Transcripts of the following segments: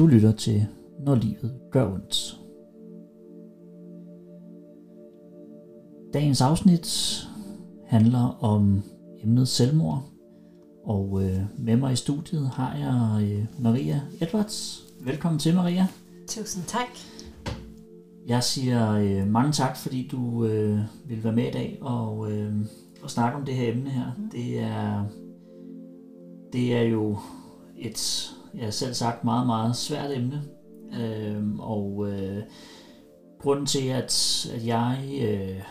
Du lytter til Når livet gør ondt. Dagens afsnit handler om emnet selvmord, og øh, med mig i studiet har jeg øh, Maria Edwards. Velkommen til, Maria. Tusind tak. Jeg siger øh, mange tak, fordi du øh, vil være med i dag og, øh, og snakke om det her emne her. Mm. Det er det er jo et, jeg har selv sagt, meget, meget svært emne. Øhm, og øh, grunden til, at, at jeg øh,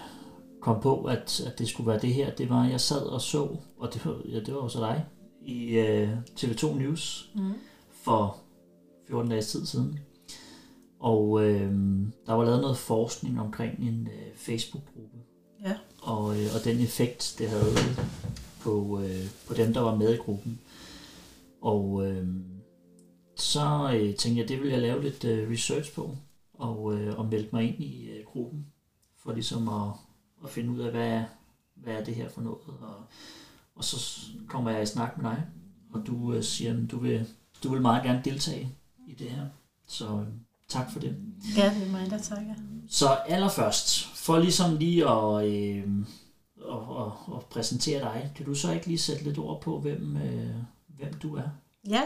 kom på, at, at det skulle være det her, det var, at jeg sad og så, og det var, ja, det var jo så dig, i øh, TV2 News mm. for 14 dage tid siden. Og øh, der var lavet noget forskning omkring en øh, Facebook-gruppe. Ja. Og, øh, og den effekt, det havde på, øh, på dem, der var med i gruppen. Og øh, så øh, tænkte jeg, det vil jeg lave lidt øh, research på, og, øh, og melde mig ind i øh, gruppen, for ligesom at, at finde ud af, hvad, hvad er det her for noget. Og, og så kommer jeg i snak med dig, og du øh, siger, at du vil, du vil meget gerne deltage i det her. Så øh, tak for det. Ja, det er mig, der takker. Så allerførst, for ligesom lige at, øh, at, at, at præsentere dig, kan du så ikke lige sætte lidt ord på, hvem, øh, hvem du er? Ja,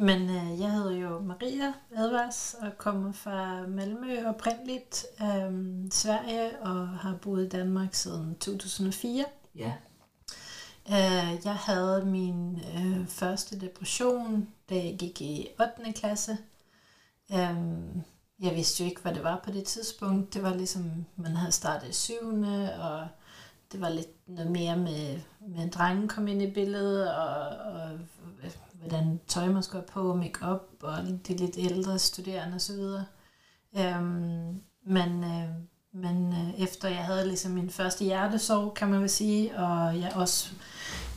men øh, jeg hedder jo Maria Advars og kommer fra Malmø oprindeligt, øh, Sverige, og har boet i Danmark siden 2004. Ja. Øh, jeg havde min øh, første depression, da jeg gik i 8. klasse. Øh, jeg vidste jo ikke, hvad det var på det tidspunkt. Det var ligesom, man havde startet i 7. og det var lidt noget mere med, med drengen kom ind i billedet, og, og hvordan tøj man skal på, make-up, og de lidt ældre studerende osv. Øhm, men øh, men øh, efter jeg havde ligesom min første hjertesorg, kan man vel sige, og jeg også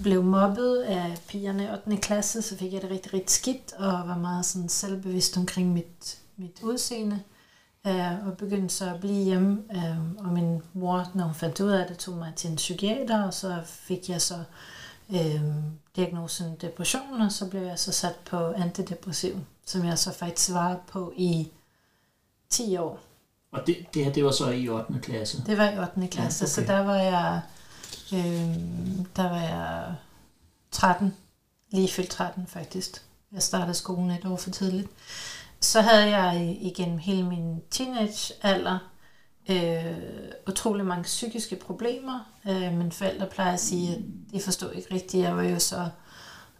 blev mobbet af pigerne i 8. klasse, så fik jeg det rigtig, rigtig skidt, og var meget sådan selvbevidst omkring mit, mit udseende øh, og begyndte så at blive hjemme. Øh, og min mor, når hun fandt ud af det, tog mig til en psykiater, og så fik jeg så øh, diagnosen depression, og så blev jeg så sat på antidepressiv, som jeg så faktisk var på i 10 år. Og det, det her, det var så i 8. klasse? Det var i 8. klasse, ja, okay. så der var jeg, øh, der var jeg 13, lige fyldt 13 faktisk. Jeg startede skolen et år for tidligt så havde jeg igen hele min teenagealder øh, utrolig mange psykiske problemer. Øh, mine forældre plejer at sige, at de forstod ikke rigtigt. Jeg var jo så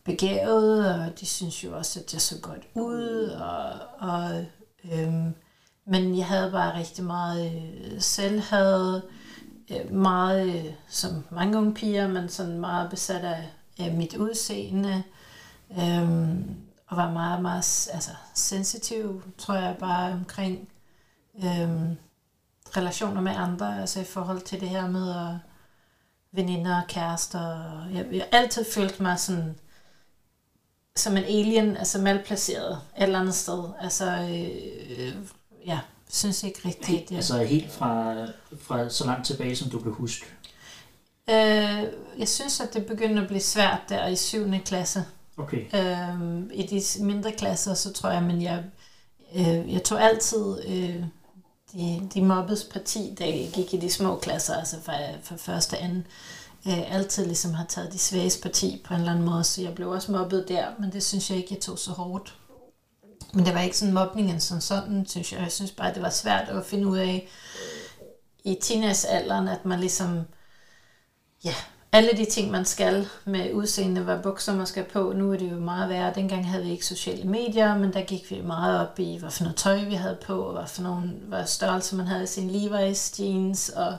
begavet, og de synes jo også, at jeg så godt ud. Og, og, øh, men jeg havde bare rigtig meget øh, selvhad, øh, meget, øh, som mange unge piger, men sådan meget besat af, af mit udseende. Øh, og var meget, meget altså, sensitiv, tror jeg, bare omkring Øh, relationer med andre, altså i forhold til det her med at veninder og kærester. Jeg, jeg har altid følt mig sådan, som en alien, altså malplaceret et eller andet sted. Altså, øh, ja, synes ikke rigtigt. Ja. Altså helt fra, fra så langt tilbage, som du kan huske? Øh, jeg synes, at det begyndte at blive svært der i 7. klasse. Okay. Øhm, I de mindre klasser, så tror jeg, men jeg, øh, jeg tog altid øh, de, de mobbes parti, der gik i de små klasser, altså fra, fra første og anden. Øh, altid ligesom har taget de svages parti på en eller anden måde, så jeg blev også mobbet der, men det synes jeg ikke, jeg tog så hårdt. Men det var ikke sådan mobningen som sådan, synes jeg. Jeg synes bare, det var svært at finde ud af i teenagealderen, at man ligesom, ja, alle de ting, man skal med udseende, hvad bukser man skal på. Nu er det jo meget værre. Dengang havde vi ikke sociale medier, men der gik vi meget op i, hvad for noget tøj vi havde på, og hvad for nogle hvad størrelse man havde i sin Levi's jeans, og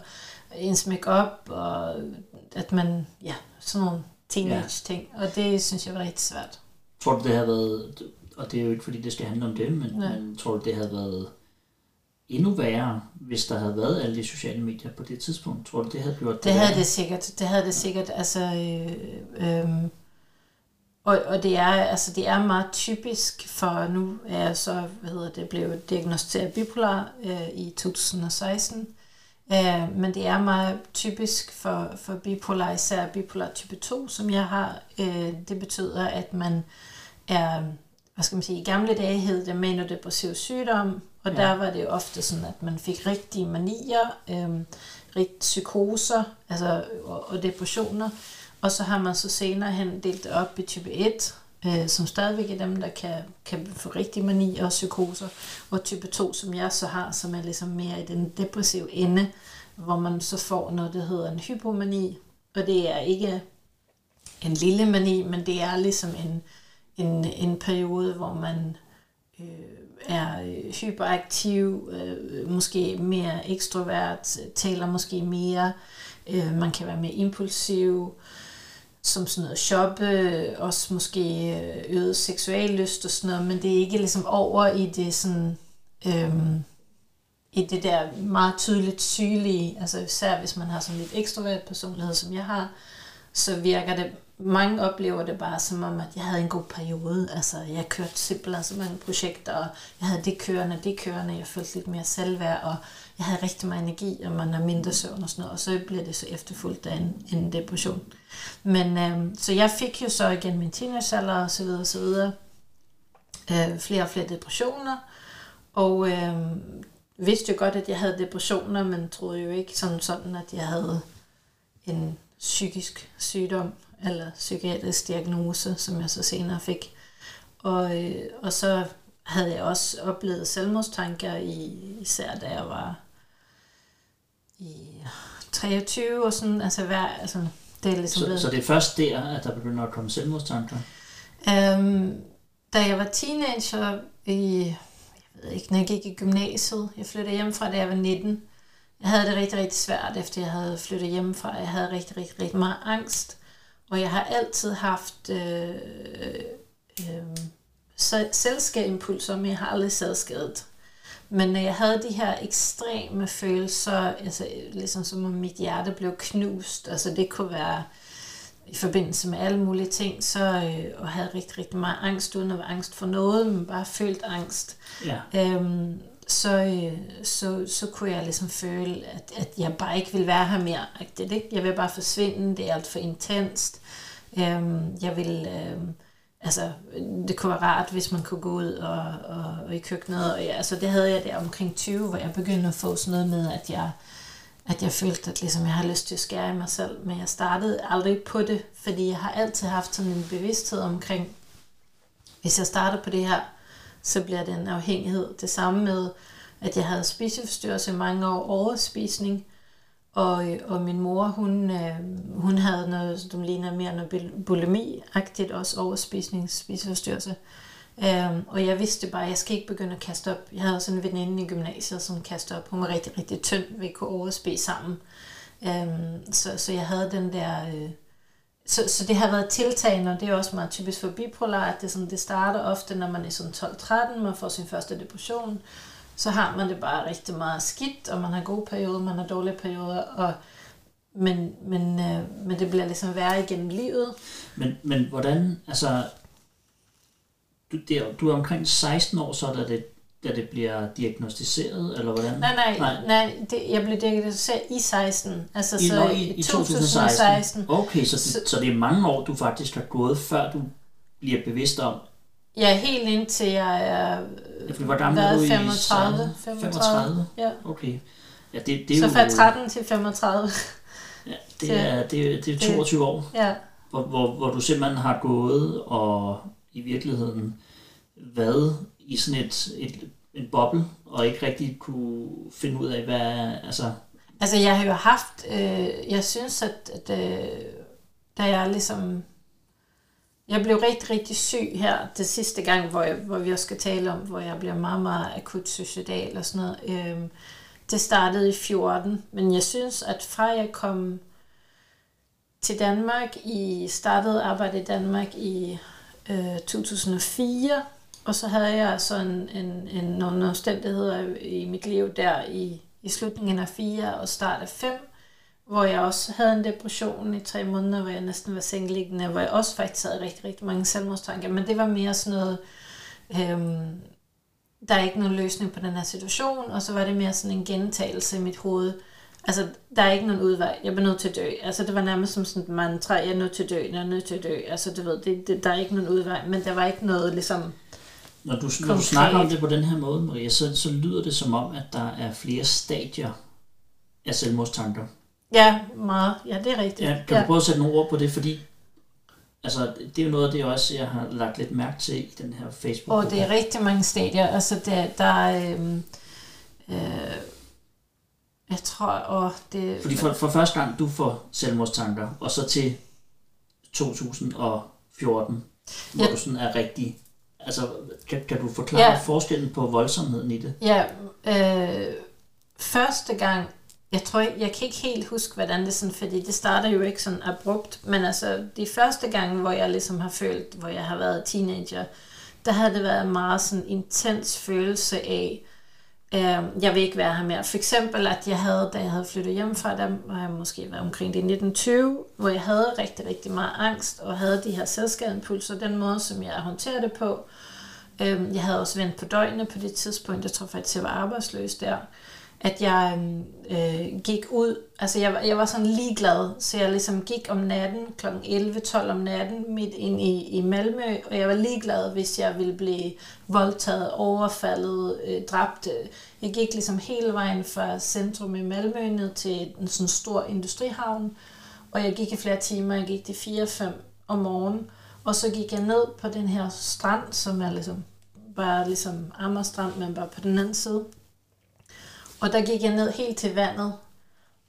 ens makeup og at man, ja, sådan nogle teenage-ting. Ja. Og det synes jeg var rigtig svært. Tror du, det har været, og det er jo ikke fordi, det skal handle om det, men, ja. men tror du, det havde været endnu værre, hvis der havde været alle de sociale medier på det tidspunkt. Tror du, det havde gjort det Det havde det sikkert. Det havde det sikkert. Altså, øh, øh, og, og det er altså det er meget typisk for nu er jeg så hvad hedder det blev diagnosticeret bipolar øh, i 2016. Øh, men det er meget typisk for, for bipolar, især bipolar type 2, som jeg har. Øh, det betyder, at man er hvad skal man sige, i gamle dage hed det manodepressiv sygdom, og ja. der var det ofte sådan, at man fik rigtige manier, øhm, rigt psykoser altså, og, og depressioner, og så har man så senere hen delt det op i type 1, øh, som stadigvæk er dem, der kan, kan få rigtig mani og psykoser, og type 2, som jeg så har, som er ligesom mere i den depressive ende, hvor man så får noget, der hedder en hypomani, og det er ikke en lille mani, men det er ligesom en, en, en periode, hvor man øh, er øh, hyperaktiv, øh, måske mere ekstrovert, øh, taler måske mere, øh, man kan være mere impulsiv, som sådan noget shoppe, også måske øget øget seksuallyst og sådan noget, men det er ikke ligesom over i det sådan, øhm, i det der meget tydeligt sygelige, altså især hvis man har sådan lidt ekstrovert personlighed, som jeg har, så virker det, mange oplever det bare som om, at jeg havde en god periode, altså jeg kørte simpelthen så mange projekter, og jeg havde det kørende, det kørende, jeg følte lidt mere selvværd, og jeg havde rigtig meget energi, og man har mindre søvn og sådan noget, og så bliver det så efterfulgt af en, en depression. Men øh, så jeg fik jo så igen min teenagealder og så videre og så videre, øh, flere og flere depressioner, og øh, vidste jo godt, at jeg havde depressioner, men troede jo ikke sådan, sådan at jeg havde en psykisk sygdom eller psykiatrisk diagnose, som jeg så senere fik. Og, øh, og så havde jeg også oplevet selvmordstanker, i, især da jeg var i 23 og sådan, altså hver, altså det er ligesom så, blevet... så det er først der, at der begynder at komme selvmordstanker? Um, da jeg var teenager i, jeg ved ikke, når jeg gik i gymnasiet, jeg flyttede hjemmefra, da jeg var 19, jeg havde det rigtig, rigtig svært, efter jeg havde flyttet hjemmefra. Jeg havde rigtig, rigtig, rigtig meget angst. Og jeg har altid haft øh, øh, selvskadeimpulser, men jeg har aldrig selvskadet. Men når jeg havde de her ekstreme følelser, altså ligesom som om mit hjerte blev knust, altså det kunne være i forbindelse med alle mulige ting, så øh, og havde rigtig, rigtig meget angst, uden at være angst for noget, men bare følt angst. Ja. Øhm, så, øh, så, så kunne jeg ligesom føle, at, at jeg bare ikke vil være her mere. Det, ikke? Jeg vil bare forsvinde, det er alt for intenst. Øhm, jeg vil... øhm, altså, det kunne være rart, hvis man kunne gå ud og, og, og i køkkenet. Og ja, altså, det havde jeg der omkring 20, hvor jeg begyndte at få sådan noget med, at jeg, at jeg følte, at ligesom, jeg har lyst til at skære i mig selv. Men jeg startede aldrig på det, fordi jeg har altid haft sådan en bevidsthed omkring, hvis jeg starter på det her, så bliver det en afhængighed. Det samme med, at jeg havde spiseforstyrrelse i mange år, overspisning, og, øh, og min mor, hun, øh, hun havde noget, som ligner mere noget bulimi-agtigt, også overspisning, spiseforstyrrelse. Um, øhm, og jeg vidste bare, at jeg skal ikke begynde at kaste op. Jeg havde sådan en veninde i gymnasiet, som kastede op. Hun var rigtig, rigtig tynd, vi kunne overspise sammen. Um, så, så jeg havde den der... Øh, så, så det har været tiltagende, og det er også meget typisk for bipolar, at det, sådan, det starter ofte, når man er sådan 12-13, man får sin første depression, så har man det bare rigtig meget skidt, og man har gode perioder, man har dårlige perioder, og men, men, øh, men det bliver ligesom værre igennem livet. Men, men hvordan, altså, du, det, du er omkring 16 år, så da det, da det bliver diagnostiseret, eller hvordan? Nej, nej, nej, nej det, jeg blev diagnostiseret i 16, altså I, så i, i 2016. 2016. Okay, så, så, så det er mange år, du faktisk har gået, før du bliver bevidst om, Ja, helt indtil jeg er ja, hvor gammel er du 35, 35. 35? Ja. Okay. Ja, det, det er så fra 13 til 35. Ja, det er, det, det er 22 det, år, ja. hvor, hvor, hvor du simpelthen har gået og i virkeligheden været i sådan et, et, en boble, og ikke rigtig kunne finde ud af, hvad... Altså, altså jeg har jo haft... Øh, jeg synes, at, at øh, da jeg ligesom jeg blev rigtig, rigtig syg her det sidste gang, hvor, jeg, hvor vi også skal tale om, hvor jeg bliver meget, meget akut suicidal og sådan noget. Øhm, det startede i 14, men jeg synes, at fra jeg kom til Danmark, i startede arbejde i Danmark i øh, 2004, og så havde jeg sådan en, en, nogle omstændigheder i mit liv der i, i slutningen af 4 og start af 5, hvor jeg også havde en depression i tre måneder, hvor jeg næsten var sengeliggende, hvor jeg også faktisk havde rigtig, rigtig mange selvmordstanker, men det var mere sådan noget, øhm, der er ikke nogen løsning på den her situation, og så var det mere sådan en gentagelse i mit hoved. Altså, der er ikke nogen udvej, jeg bliver nødt til at dø. Altså, det var nærmest som sådan et mantra, jeg er nødt til at dø, jeg er nødt til at dø. Altså, du ved, det, det, der er ikke nogen udvej, men der var ikke noget, ligesom, Når du, når du snakker om det på den her måde, Maria, så, så lyder det som om, at der er flere stadier af selvmordstanker. Ja, meget. Ja, det er rigtigt. Ja, kan ja. du prøve at sætte nogle ord på det? Fordi altså, det er jo noget af det også, jeg har lagt lidt mærke til i den her facebook Og det er rigtig mange stadier. Altså, der, der er... Øh, jeg tror, og det... Fordi for, for første gang, du får selvmordstanker, og så til 2014, hvor ja. du sådan er rigtig... Altså, kan, kan du forklare ja. forskellen på voldsomheden i det? Ja, øh, første gang, jeg tror jeg kan ikke helt huske, hvordan det sådan, fordi det starter jo ikke sådan abrupt, men altså de første gange, hvor jeg ligesom har følt, hvor jeg har været teenager, der havde det været en meget sådan intens følelse af, øh, jeg vil ikke være her mere. For eksempel, at jeg havde, da jeg havde flyttet hjemmefra, der var jeg måske været omkring det 1920, hvor jeg havde rigtig, rigtig meget angst, og havde de her selvskadeimpulser, den måde, som jeg håndterede det på. Øh, jeg havde også vendt på døgnet på det tidspunkt, jeg tror faktisk, jeg var arbejdsløs der at jeg øh, gik ud, altså jeg, jeg var sådan ligeglad, så jeg ligesom gik om natten, kl. 11-12 om natten, midt ind i, i Malmø, og jeg var ligeglad, hvis jeg ville blive voldtaget, overfaldet, øh, dræbt. Jeg gik ligesom hele vejen fra centrum i Malmø ned til en sådan stor industrihavn, og jeg gik i flere timer, jeg gik til 4-5 om morgenen, og så gik jeg ned på den her strand, som er ligesom bare ligesom Amagerstrand, men bare på den anden side. Og der gik jeg ned helt til vandet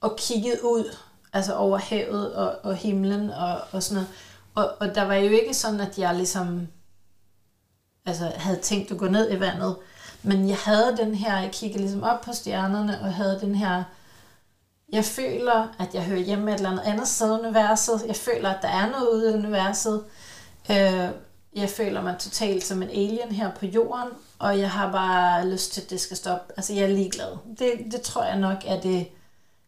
og kiggede ud, altså over havet og, og himlen og, og sådan noget. Og, og der var jo ikke sådan, at jeg ligesom altså, havde tænkt at gå ned i vandet. Men jeg havde den her, jeg kiggede ligesom op på stjernerne, og havde den her, jeg føler, at jeg hører hjemme et eller andet andet sted i universet. Jeg føler, at der er noget ude i universet. Øh, jeg føler mig totalt som en alien her på jorden, og jeg har bare lyst til, at det skal stoppe. Altså, jeg er ligeglad. Det, det tror jeg nok er det,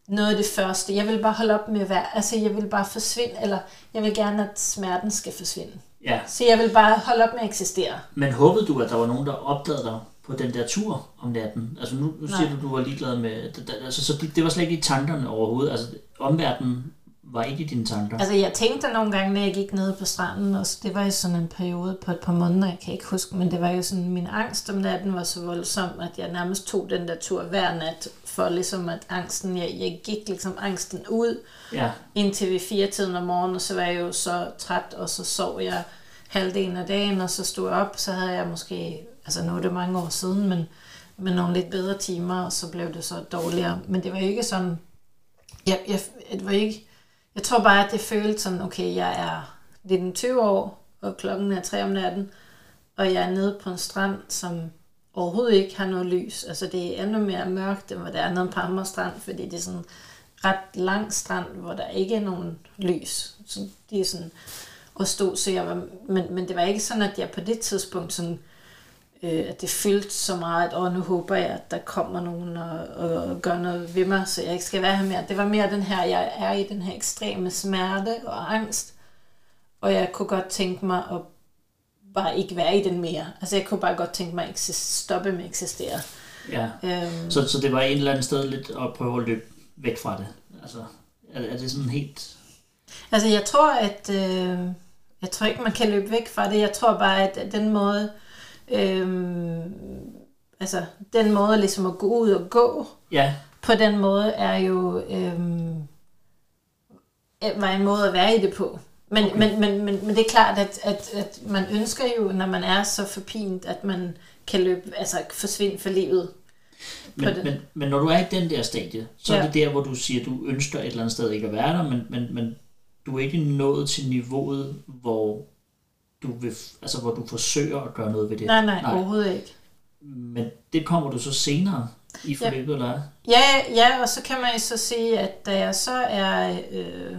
noget af det første. Jeg vil bare holde op med at være, altså jeg vil bare forsvinde, eller jeg vil gerne, at smerten skal forsvinde. Ja. Så jeg vil bare holde op med at eksistere. Men håbede du, at der var nogen, der opdagede dig på den der tur om natten? Altså nu, nu siger du, du var ligeglad med, altså, så det, det var slet ikke i tankerne overhovedet. Altså omverdenen var ikke i dine tanker? Altså, jeg tænkte nogle gange, når jeg gik ned på stranden, og det var i sådan en periode på et par måneder, jeg kan ikke huske, men det var jo sådan, min angst om natten var så voldsom, at jeg nærmest tog den der tur hver nat, for ligesom at angsten, jeg, jeg gik ligesom angsten ud, ja. indtil vi fire tiden om morgenen, og så var jeg jo så træt, og så sov jeg halvdelen af dagen, og så stod jeg op, så havde jeg måske, altså nu er det mange år siden, men, men nogle lidt bedre timer, og så blev det så dårligere. Men det var jo ikke sådan, jeg, jeg, det var ikke, jeg tror bare, at det føltes sådan, okay, jeg er 19-20 år, og klokken er 3 om natten, og jeg er nede på en strand, som overhovedet ikke har noget lys. Altså det er endnu mere mørkt, end hvad der er nede på Amager Strand, fordi det er sådan ret lang strand, hvor der ikke er nogen lys. Så de er sådan at stå, så jeg var, men, men det var ikke sådan, at jeg på det tidspunkt sådan, øh, at det fyldte så meget, at nu håber jeg, at der kommer nogen og, og gør noget ved mig, så jeg ikke skal være her mere. Det var mere den her, jeg er i den her ekstreme smerte og angst, og jeg kunne godt tænke mig at bare ikke være i den mere. Altså jeg kunne bare godt tænke mig at stoppe med at eksistere. Ja, øhm, så, så det var et eller andet sted lidt at prøve at løbe væk fra det. Altså, er, er det sådan helt... Altså jeg tror, at... Øh, jeg tror ikke, man kan løbe væk fra det. Jeg tror bare, at den måde, Øhm, altså, den måde ligesom at gå ud og gå, ja. på den måde er jo øhm, var en måde at være i det på. Men, okay. men, men, men, men det er klart, at, at, at man ønsker jo, når man er så forpint, at man kan løbe, altså forsvinde for livet. Men, men, men når du er i den der stadie, så ja. er det der, hvor du siger, at du ønsker et eller andet sted ikke at være der, men, men, men du er ikke nået til niveauet, hvor du vil, altså hvor du forsøger at gøre noget ved det. Nej, nej, nej. overhovedet ikke. Men det kommer du så senere i forløbet, ja. eller Ja, ja, og så kan man så sige, at da jeg så er øh,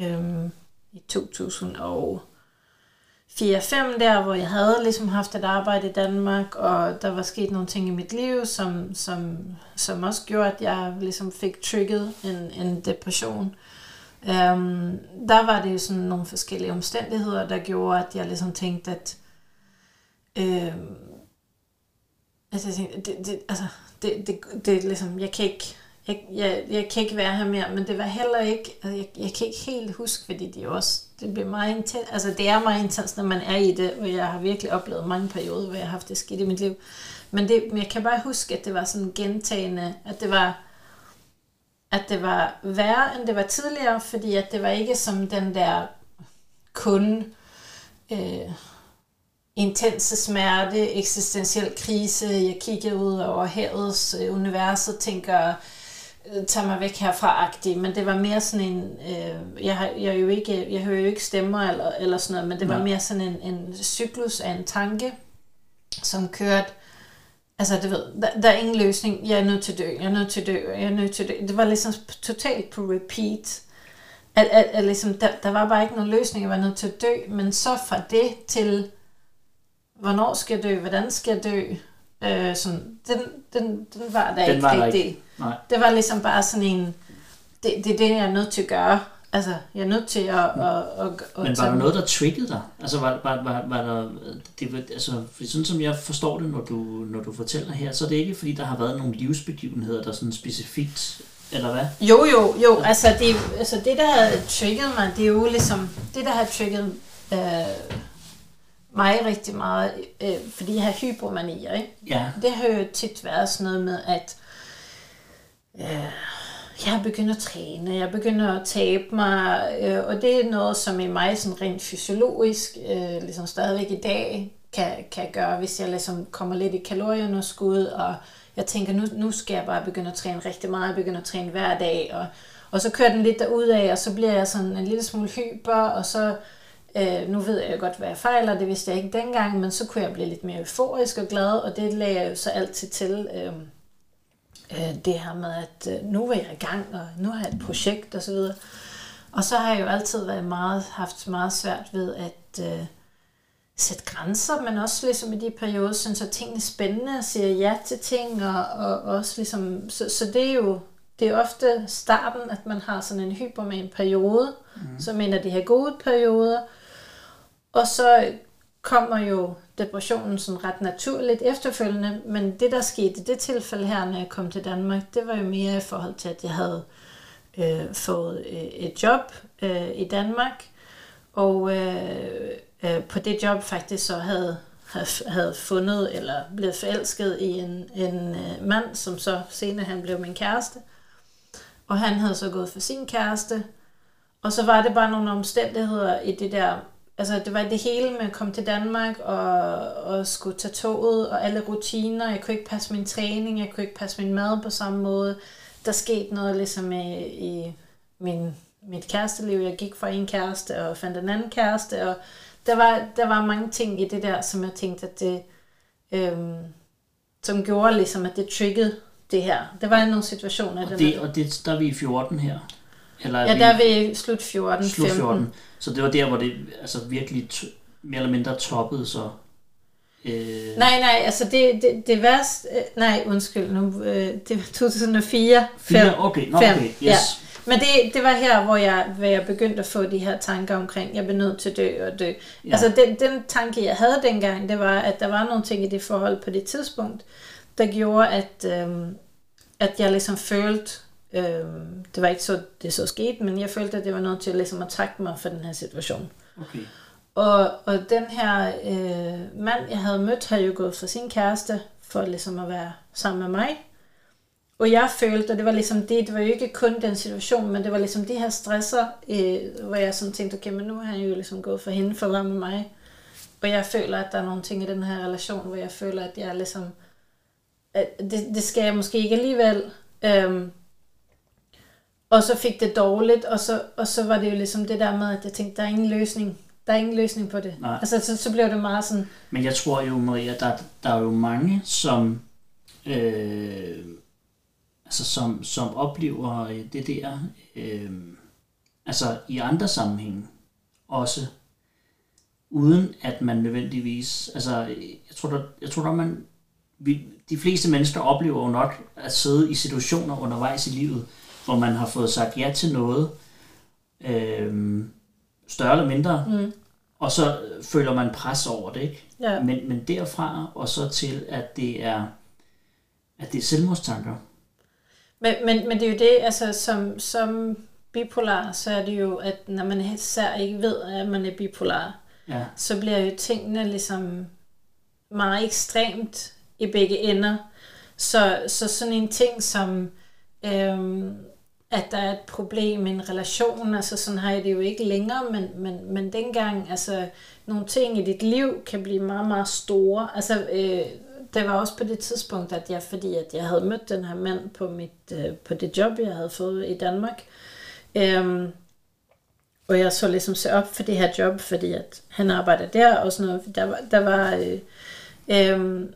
øh, i 2004 5 der, hvor jeg havde ligesom haft et arbejde i Danmark, og der var sket nogle ting i mit liv, som, som, som også gjorde, at jeg ligesom fik trigget en, en depression. Øhm, der var det jo sådan nogle forskellige omstændigheder, der gjorde, at jeg ligesom tænkte, at øhm, altså, jeg tænkte, det, det, altså, det, det, det, ligesom, jeg kan ikke, jeg, jeg, jeg kan ikke være her mere, men det var heller ikke, altså jeg, jeg kan ikke helt huske, fordi det også, det bliver meget intens, altså det er meget intens, når man er i det, og jeg har virkelig oplevet mange perioder, hvor jeg har haft det skidt i mit liv. Men, det, men jeg kan bare huske, at det var sådan gentagende, at det var, at det var værre, end det var tidligere, fordi at det var ikke som den der kun øh, intense smerte, eksistentiel krise. Jeg kigger ud over havets øh, univers og tænker, øh, tag mig væk herfra-agtig, men det var mere sådan en, øh, jeg, har, jeg, jo ikke, jeg hører jo ikke stemmer eller, eller sådan noget, men det var mere sådan en, en cyklus af en tanke, som kørte, altså du ved, der, der er ingen løsning, jeg er nødt til at dø, jeg er nødt til at dø, jeg er nødt til at dø. Det var ligesom totalt på repeat, at, at, at ligesom, der, der var bare ikke nogen løsning, jeg var nødt til at dø, men så fra det til, hvornår skal jeg dø, hvordan skal jeg dø, øh, sådan, den, den, den var der den ikke var rigtig. ikke. Nej. Det var ligesom bare sådan en, det, det er det, jeg er nødt til at gøre. Altså, jeg er nødt til at... at, at, at Men var der noget, der triggede dig? Altså, var, var, var, var der... Det, var, altså, fordi sådan som jeg forstår det, når du, når du fortæller her, så er det ikke, fordi der har været nogle livsbegivenheder, der sådan specifikt eller hvad? Jo, jo, jo. Altså det, altså det, der har trigget mig, det er jo ligesom, det, der har trigget øh, mig rigtig meget, øh, fordi jeg har hypomanier, ikke? Ja. Det har jo tit været sådan noget med, at øh, jeg begynder at træne, jeg begynder at tabe mig, øh, og det er noget, som i mig sådan rent fysiologisk, øh, ligesom stadigvæk i dag, kan, kan gøre, hvis jeg ligesom kommer lidt i kalorieunderskud, og jeg tænker, nu, nu skal jeg bare begynde at træne rigtig meget, jeg begynder at træne hver dag, og, og så kører den lidt af, og så bliver jeg sådan en lille smule hyper, og så, øh, nu ved jeg godt, hvad jeg fejler, det vidste jeg ikke dengang, men så kunne jeg blive lidt mere euforisk og glad, og det lagde jeg jo så altid til, øh, øh, det her med, at øh, nu er jeg i gang, og nu har jeg et projekt, og så videre. Og så har jeg jo altid været meget, haft meget svært ved at øh, sætte grænser, men også ligesom i de perioder, synes at tingene er spændende, og siger ja til ting, og, og også ligesom, så, så det er jo, det er ofte starten, at man har sådan en hyper med en periode, mm. som en af de her gode perioder, og så kommer jo depressionen sådan ret naturligt efterfølgende, men det der skete i det tilfælde her, når jeg kom til Danmark, det var jo mere i forhold til, at jeg havde øh, fået øh, et job øh, i Danmark, og øh, øh, på det job faktisk så havde, havde fundet eller blevet forelsket i en, en øh, mand, som så senere han blev min kæreste. Og han havde så gået for sin kæreste. Og så var det bare nogle omstændigheder i det der, altså det var det hele med at komme til Danmark og, og skulle tage toget og alle rutiner. Jeg kunne ikke passe min træning, jeg kunne ikke passe min mad på samme måde. Der skete noget ligesom i, i min, mit kæresteliv. Jeg gik fra en kæreste og fandt en anden kæreste, og der var, der var mange ting i det der, som jeg tænkte, at det, øhm, som gjorde ligesom, at det triggede det her. Der var nogle situationer. Og, det, og det, der er vi i 14 her? Eller ja, der er vi slut 14, slut 14. 15. Så det var der, hvor det altså virkelig mere eller mindre toppede så? Øh... Nej, nej, altså det, det, det værste... Øh, nej, undskyld nu. Øh, det var 2004. 4, okay, no, okay, yes. Ja. Men det, det var her, hvor jeg, hvor jeg begyndte at få de her tanker omkring, jeg blev nødt til at dø og dø. Ja. Altså den, den tanke, jeg havde dengang, det var, at der var nogle ting i det forhold på det tidspunkt, der gjorde, at, øhm, at jeg ligesom følte, øhm, det var ikke så, det så skete, men jeg følte, at det var nødt til ligesom at trække mig for den her situation. Okay. Og, og den her øh, mand, jeg havde mødt, havde jo gået for sin kæreste, for ligesom at være sammen med mig. Og jeg følte, og det var ligesom det, det var jo ikke kun den situation, men det var ligesom de her stresser, øh, hvor jeg sådan tænkte, okay, men nu har jeg jo ligesom gået for hende for med mig. Og jeg føler, at der er nogle ting i den her relation, hvor jeg føler, at jeg ligesom, at det, det skal jeg måske ikke alligevel. Øhm, og så fik det dårligt, og så, og så var det jo ligesom det der med, at jeg tænkte, der er ingen løsning. Der er ingen løsning på det. Nej. Altså, så, så blev det meget sådan... Men jeg tror jo, Maria, der, der er jo mange, som... Øh altså som, som oplever det der, øh, altså i andre sammenhænge også, uden at man nødvendigvis, altså jeg tror, der, jeg tror der man, vi, de fleste mennesker oplever jo nok at sidde i situationer undervejs i livet, hvor man har fået sagt ja til noget, øh, større eller mindre, mm. og så føler man pres over det, ikke? Ja. Men, men derfra og så til, at det er, at det er selvmordstanker, Men, men, men det er jo det, altså som, som bipolar, så er det jo, at når man især ikke ved, at man er bipolar, Ja. så bliver jo tingene ligesom meget ekstremt i begge ender. Så, så sådan en ting som, øhm, at der er et problem i en relation, altså sådan har jeg det jo ikke længere, men, men, men dengang, altså nogle ting i dit liv kan blive meget, meget store. Altså, øh, det var også på det tidspunkt, at jeg, fordi at jeg havde mødt den her mand på, mit, øh, på det job, jeg havde fået i Danmark, øhm, og jeg så ligesom se op for det her job, fordi at han arbejder der og sådan noget. Der var, der var øh, øh,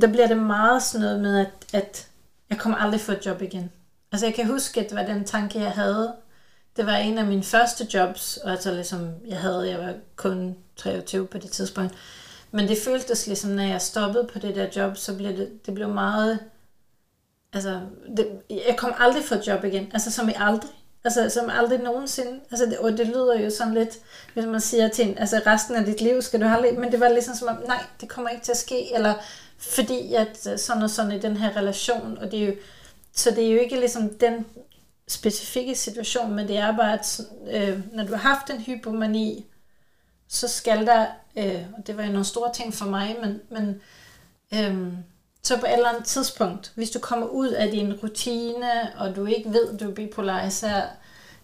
der bliver det meget sådan noget med, at, at jeg kommer aldrig få et job igen. Altså jeg kan huske, at det var den tanke, jeg havde. Det var en af mine første jobs, og altså ligesom, jeg havde, jeg var kun 23 på det tidspunkt. Men det føltes ligesom, når jeg stoppede på det der job, så blev det, det blev meget, altså, det, jeg kom aldrig få et job igen, altså som i aldrig. Altså, som aldrig nogensinde. Altså, det, og det lyder jo sådan lidt, hvis man siger til en, altså resten af dit liv skal du aldrig, men det var ligesom som om, nej, det kommer ikke til at ske, eller fordi at sådan og sådan i den her relation, og det er jo, så det er jo ikke ligesom den specifikke situation, men det er bare, at øh, når du har haft en hypomani, så skal der, øh, og det var jo nogle store ting for mig, men, men øh, så på et eller andet tidspunkt, hvis du kommer ud af din rutine, og du ikke ved, du er bipolar især,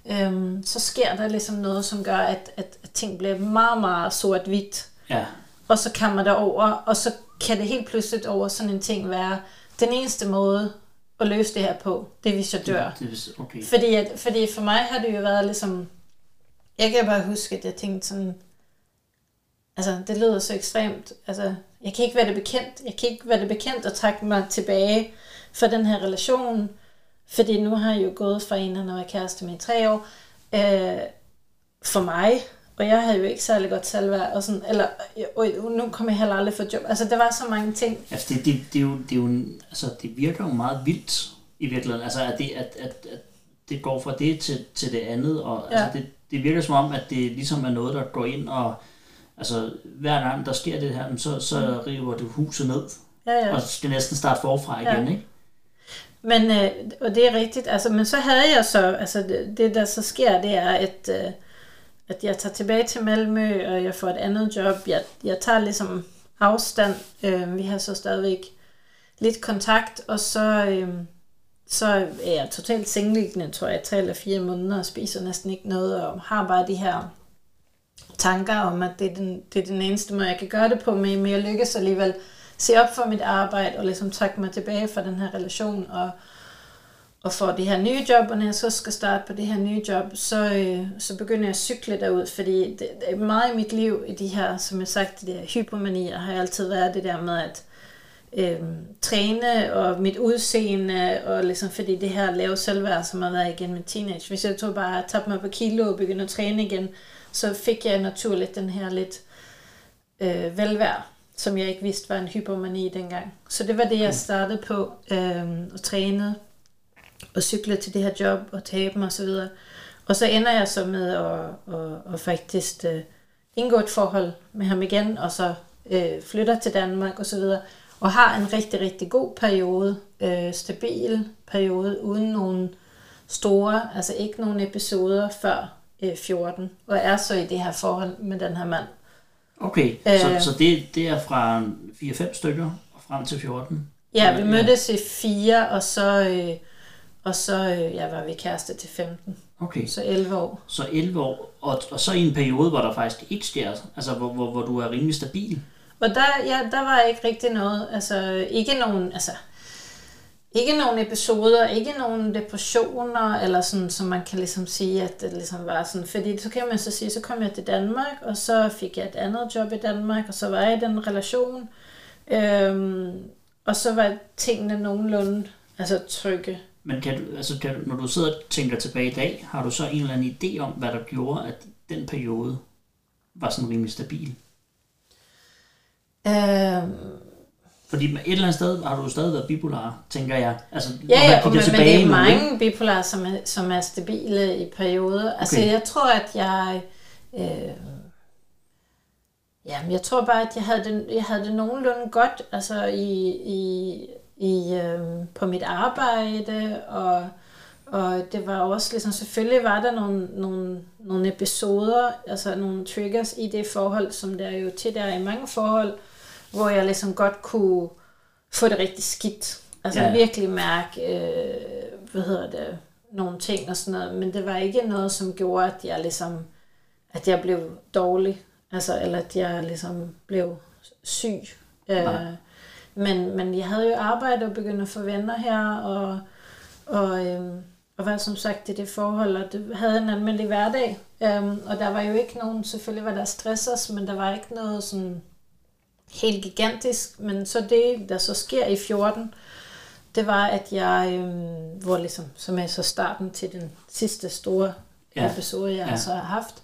øhm, så sker der ligesom noget, som gør, at, at, at ting bliver meget, meget sort-hvidt. Ja. Og så kommer der over, og så kan det helt pludseligt over sådan en ting være, den eneste måde at løse det her på, det er, hvis jeg dør. Det er, okay. Fordi, at, fordi for mig har det jo været ligesom, jeg kan bare huske, at jeg tænkte sådan, altså det lyder så ekstremt, altså jeg kan ikke være det bekendt, jeg kan ikke være det bekendt at trække mig tilbage fra den her relation, fordi nu har jeg jo gået fra en, han har været kæreste med i tre år, øh, for mig, og jeg havde jo ikke særlig godt selvværd, og sådan, eller, og nu kommer jeg heller aldrig for job. Altså, der var så mange ting. Altså, det, det, det, er jo, det, er jo, altså, det virker jo meget vildt i virkeligheden. Altså, at det, at, at, at det går fra det til, til det andet, og Ja. altså, det, det virker som om, at det ligesom er noget, der går ind og Altså, hver gang der sker det her, så, så river du huset ned, Ja, ja. og skal næsten starte forfra Ja. igen, ikke? Men, øh, og det er rigtigt, altså, men så havde jeg så, altså det, det der så sker, det er, at, øh, at jeg tager tilbage til Malmø, og jeg får et andet job. Jeg, jeg tager ligesom afstand. Øh, vi har så stadigvæk lidt kontakt, og så, øh, så er jeg totalt sengeliggende, tror jeg, tre eller fire måneder, og spiser næsten ikke noget, og har bare de her tanker om, at det er den, det er den eneste måde, jeg kan gøre det på, men men jeg lykkes alligevel se op for mit arbejde, og ligesom trække mig tilbage fra den her relation, og, og få det her nye job, og når jeg så skal starte på det her nye job, så, øh, så begynder jeg at cykle derud, fordi det, det er meget i mit liv, i de her, som jeg sagt, de der hypomanier, har jeg altid været det der med at øh, træne, og mit udseende, og ligesom fordi det her lave selvværd, som har været igen med teenage. Hvis jeg tog bare tabte mig på kilo og begyndte at træne igen, så fik jeg naturligt den her lidt øh, velvære, som jeg ikke vidste var en hypomani dengang. Så det var det, jeg startede på, øh, at træne og cykle til det her job og tabe mig osv. Og så ender jeg så med at, at, at faktisk øh, indgå et forhold med ham igen, og så øh, flytter til Danmark og så videre, og har en rigtig, rigtig god periode, øh, stabil periode, uden nogen store, altså ikke nogen episoder før øh, 14, og er så i det her forhold med den her mand. Okay, Øh. så, så det, det er fra 4-5 stykker og frem til 14? Ja, vi mødtes i fire, og så, øh, og så øh, ja, var vi kæreste til 15, Okay, så 11 år. så 11 år, og, og så i en periode, hvor der faktisk ikke sker, altså hvor, hvor, hvor du er rimelig stabil. Og der, ja, der var ikke rigtig noget, altså ikke nogen, altså ikke nogen episoder, ikke nogen depressioner, eller sådan, som man kan ligesom sige, at det ligesom var sådan, fordi så kan man så sige, så kom jeg til Danmark, og så fik jeg et andet job i Danmark, og så var jeg i den relation, øhm, og så var tingene nogenlunde altså trygge. Men kan du, altså kan du, når du sidder og tænker tilbage i dag, har du så en eller anden idé om, hvad der gjorde, at den periode var sådan rimelig stabil? Øhm, Fordi et eller andet sted har du stadig været bipolar, tænker jeg. Altså, Ja, ja, men, men det er mange bipolare, som er, som er stabile i perioder. Altså, Okay. jeg tror, at jeg... Øh, ja, men jeg tror bare, at jeg havde det, jeg havde det nogenlunde godt altså i, i, i, øh, på mit arbejde, og, og det var også ligesom, selvfølgelig var der nogle, nogle, nogle episoder, altså nogle triggers i det forhold, som der jo til der er i mange forhold, hvor jeg ligesom godt kunne få det rigtig skidt. Altså ja. virkelig mærke, øh, hvad hedder det, nogle ting og sådan noget, men det var ikke noget, som gjorde, at jeg ligesom, at jeg blev dårlig, altså, eller at jeg ligesom blev syg. Øh, men, men jeg havde jo arbejdet og begyndt at få venner her, og, og, øh, og var som sagt i det forhold, og det havde en almindelig hverdag. Um, og der var jo ikke nogen, selvfølgelig var der stressers, men der var ikke noget sådan helt gigantisk. Men så det, der så sker i 14, det var, at jeg, øhm, hvor ligesom, som er så starten til den sidste store ja. episode, jeg ja. så har haft,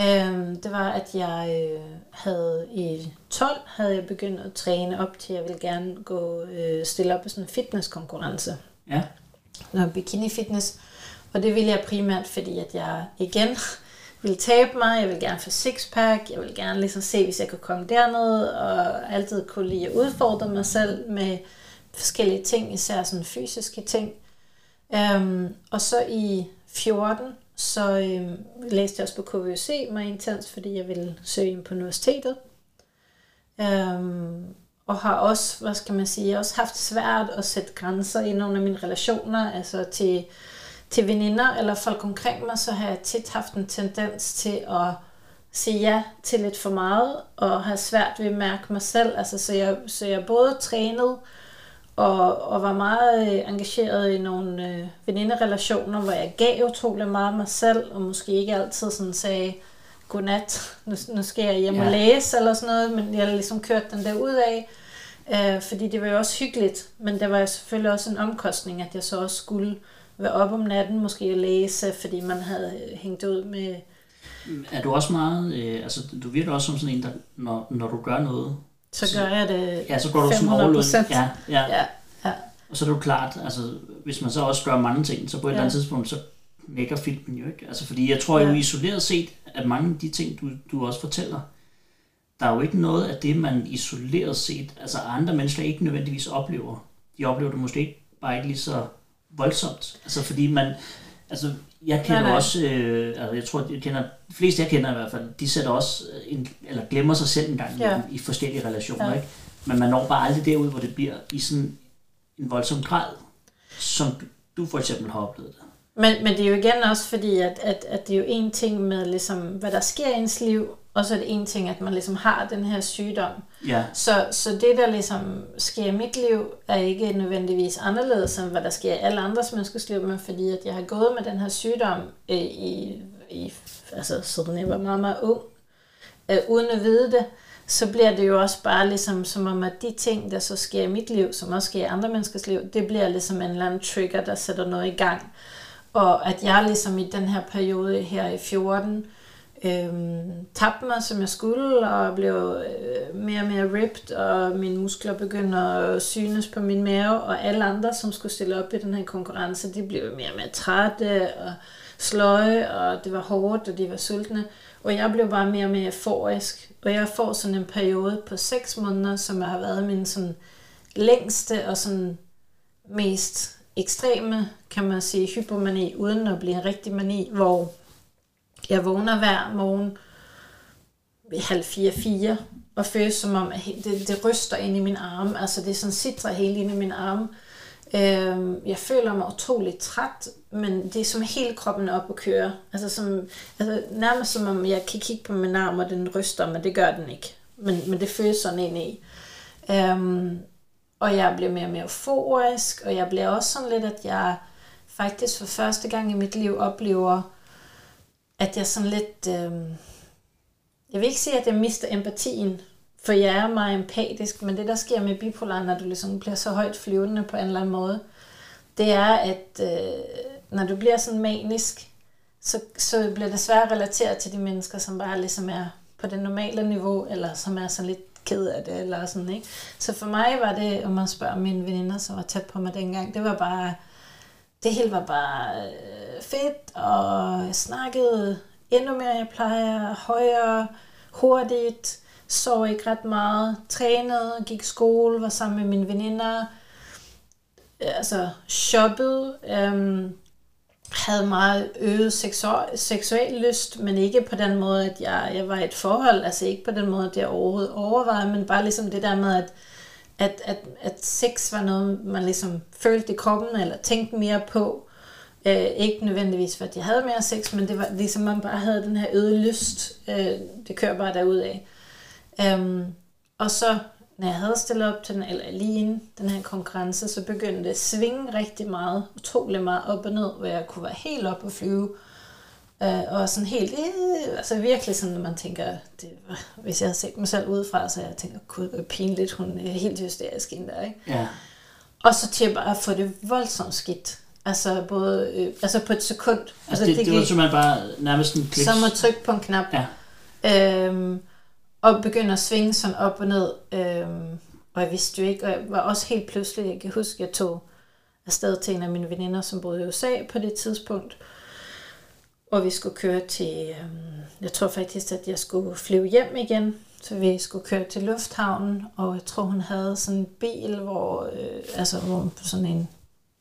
øhm, det var, at jeg øh, havde i 12, havde jeg begyndt at træne op til, at jeg ville gerne gå øh, stille op i sådan en fitnesskonkurrence. Ja. Noget bikini fitness. Og det ville jeg primært, fordi at jeg igen ville tabe mig, jeg ville gerne få sixpack, jeg ville gerne ligesom se, hvis jeg kunne komme derned, og altid kunne lide at udfordre mig selv med forskellige ting, især sådan fysiske ting. Um, og så i 14, så øh, læste jeg også på KVC mig intens, fordi jeg ville søge ind på universitetet. Øhm, og har også, hvad skal man sige, også haft svært at sætte grænser i nogle af mine relationer, altså til, til veninder eller folk omkring mig, så har jeg tit haft en tendens til at sige ja til lidt for meget, og har svært ved at mærke mig selv. Altså, så, jeg, så jeg både trænede, og, og var meget øh, engageret i nogle øh, veninderelationer, hvor jeg gav utrolig meget mig selv, og måske ikke altid sådan sagde, godnat, nu, nu skal jeg hjem ja. og læse, eller sådan noget, men jeg ligesom kørte den der ud af, øh, fordi det var jo også hyggeligt, men det var selvfølgelig også en omkostning, at jeg så også skulle være op om natten, måske at læse, fordi man havde hængt ud med... Er du også meget, øh, altså du virker også som sådan en, der, når, når du gør noget, så gør jeg det ja, så går du 500 som Ja, ja. ja, ja. Og så er det jo klart, altså, hvis man så også gør mange ting, så på et ja. eller andet tidspunkt, så nækker filmen jo ikke. Altså, fordi jeg tror ja. jo isoleret set, at mange af de ting, du, du også fortæller, der er jo ikke noget af det, man isoleret set, altså andre mennesker ikke nødvendigvis oplever. De oplever det måske ikke, bare ikke lige så voldsomt. Altså fordi man, altså jeg kender nej, nej. også, øh, altså jeg tror, jeg kender, de fleste jeg kender i hvert fald, de sætter også, en, eller glemmer sig selv en gang ja. i, i forskellige relationer, ja. ikke? Men man når bare aldrig derud, hvor det bliver i sådan en voldsom grad, som du for eksempel har oplevet det. Men, men det er jo igen også fordi, at, at, at det er jo en ting med, ligesom, hvad der sker i ens liv, og så er det en ting, at man ligesom har den her sygdom. Ja. Så, så det, der ligesom sker i mit liv, er ikke nødvendigvis anderledes, end hvad der sker i alle andres menneskers liv, men fordi at jeg har gået med den her sygdom øh, i, i, altså, siden jeg var meget, meget ung, øh, uden at vide det, så bliver det jo også bare ligesom som om, at de ting, der så sker i mit liv, som også sker i andre menneskers liv, det bliver ligesom en eller anden trigger, der sætter noget i gang. Og at jeg ligesom i den her periode her i 14, øh, tabte mig, som jeg skulle, og blev øh, mere og mere ripped, og mine muskler begyndte at synes på min mave, og alle andre, som skulle stille op i den her konkurrence, de blev mere og mere trætte og sløje, og det var hårdt, og de var sultne. Og jeg blev bare mere og mere euforisk. Og jeg får sådan en periode på 6 måneder, som har været min sådan længste og sådan mest ekstreme, kan man sige, hypomani, uden at blive en rigtig mani, hvor jeg vågner hver morgen ved halv fire, fire, og føles som om, at det, det ryster ind i min arm. Altså det er sådan sidder helt ind i min arm. Øhm, jeg føler mig utrolig træt, men det er som hele kroppen op at køre. Altså, som, altså nærmest som om jeg kan kigge på min arm, og den ryster, men det gør den ikke. Men, men det føles sådan ind i. Øhm, og jeg bliver mere og mere euforisk, og jeg bliver også sådan lidt, at jeg faktisk for første gang i mit liv oplever, at jeg sådan lidt... Øh, jeg vil ikke sige, at jeg mister empatien, for jeg er meget empatisk, men det, der sker med bipolar, når du ligesom bliver så højt flyvende på en eller anden måde, det er, at øh, når du bliver sådan manisk, så, så bliver det svært relateret til de mennesker, som bare ligesom er på det normale niveau, eller som er sådan lidt ked af det, eller sådan, ikke? Så for mig var det, om man spørger mine veninder, som var tæt på mig dengang, det var bare, det hele var bare øh, fedt, og jeg snakkede endnu mere, jeg plejer, højere, hurtigt, sov ikke ret meget, trænede, gik skole, var sammen med mine veninder, øh, altså shoppede, øhm, havde meget øget seksual, seksuel lyst, men ikke på den måde, at jeg, jeg var i et forhold, altså ikke på den måde, at jeg overhovedet overvejede, men bare ligesom det der med, at, at, at, at sex var noget, man ligesom følte i kroppen, eller tænkte mere på. Øh, ikke nødvendigvis, fordi jeg havde mere sex, men det var ligesom, man bare havde den her øde lyst. Øh, det kører bare derud af. Øhm, og så når jeg havde stillet op til den, eller lige inden den her konkurrence, så begyndte det at svinge rigtig meget, utrolig meget op og ned, hvor jeg kunne være helt op og flyve. Øh, og sådan helt, øh, altså virkelig sådan, når man tænker, det, hvis jeg havde set mig selv udefra, så jeg tænker, gud, det er pinligt, hun er helt hysterisk ind der, ikke? Ja. Og så til bare at få det voldsomt skidt. Altså, både, øh, altså på et sekund. Altså, altså det, det, det var simpelthen bare nærmest en klik. Som at trykke på en knap. Ja. Øhm, og begynder at svinge sådan op og ned. Øhm, og jeg vidste jo ikke, og jeg var også helt pludselig, jeg kan huske, jeg tog afsted til en af mine veninder, som boede i USA på det tidspunkt. Og vi skulle køre til, øhm, jeg tror faktisk, at jeg skulle flyve hjem igen. Så vi skulle køre til lufthavnen, og jeg tror, hun havde sådan en bil, hvor, øh, altså, hvor sådan en,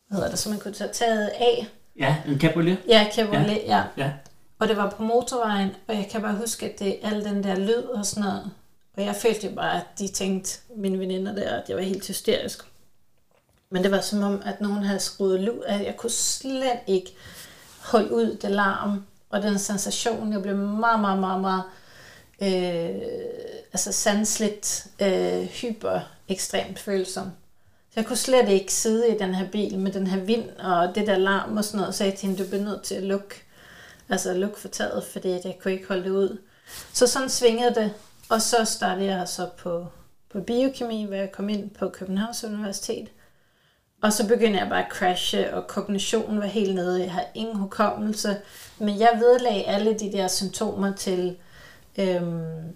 hvad hedder det, så man kunne tage taget af. Ja, en cabriolet. Ja, cabriolet, ja. ja. ja. Og det var på motorvejen, og jeg kan bare huske, at det al den der lyd og sådan noget. Og jeg følte jo bare, at de tænkte, mine veninder der, at jeg var helt hysterisk. Men det var som om, at nogen havde skruet lyd, at jeg kunne slet ikke holde ud det larm. Og den sensation, jeg blev meget, meget, meget, meget øh, altså sansligt øh, hyper ekstremt følsom. Så jeg kunne slet ikke sidde i den her bil med den her vind og det der larm og sådan noget, så jeg tænkte, du bliver nødt til at lukke altså lukke for taget, fordi jeg kunne ikke holde det ud. Så sådan svingede det, og så startede jeg så på, på biokemi, hvor jeg kom ind på Københavns Universitet. Og så begyndte jeg bare at crashe, og kognitionen var helt nede. Jeg har ingen hukommelse. Men jeg vedlagde alle de der symptomer til, øhm,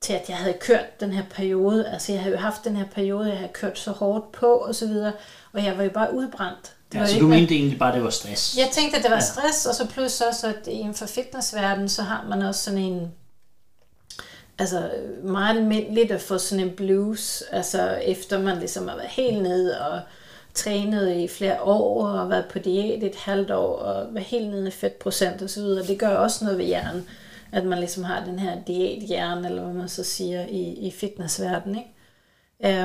til at jeg havde kørt den her periode. Altså jeg havde jo haft den her periode, jeg havde kørt så hårdt på og så videre. Og jeg var jo bare udbrændt. Det ja, så ikke, du mente egentlig bare, at det var stress? Jeg tænkte, at det var ja. stress, og så plus også, at inden for fitnessverdenen, så har man også sådan en, altså meget almindeligt at få sådan en blues, altså efter man ligesom har været helt nede og trænet i flere år og været på diæt et halvt år og været helt nede i fedtprocent og så. Det gør også noget ved hjernen, at man ligesom har den her diæthjerne, eller hvad man så siger, i, i fitnessverdenen, ikke?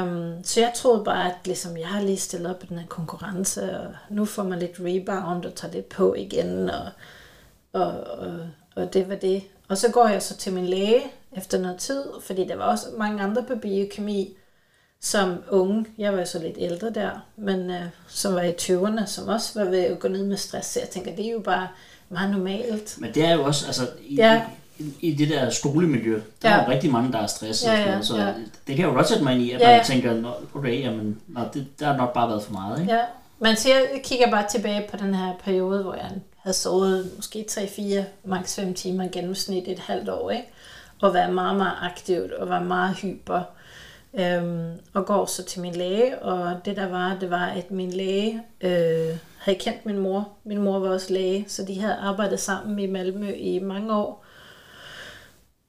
Um, så jeg troede bare, at ligesom, jeg har lige stillet op i den her konkurrence, og nu får man lidt rebound og tager lidt på igen, og, og, og, og det var det. Og så går jeg så til min læge efter noget tid, fordi der var også mange andre på biokemi, som unge, jeg var jo så lidt ældre der, men uh, som var i 20'erne, som også var ved at gå ned med stress, så jeg tænker, det er jo bare meget normalt. Men det er jo også, altså, i, ja i det der skolemiljø, der ja. er jo rigtig mange, der er stresset. Ja, ja, så ja. det kan jo godt sætte mig ind i, at ja, man tænker, okay, jamen, nå, det, der har nok bare været for meget. Ikke? Ja, men så jeg kigger bare tilbage på den her periode, hvor jeg havde sovet måske 3-4, maks 5 timer gennemsnit et halvt år, ikke? og været meget, meget aktivt og var meget hyper. Øhm, og går så til min læge, og det der var, det var, at min læge øh, havde kendt min mor. Min mor var også læge, så de havde arbejdet sammen i Malmø i mange år.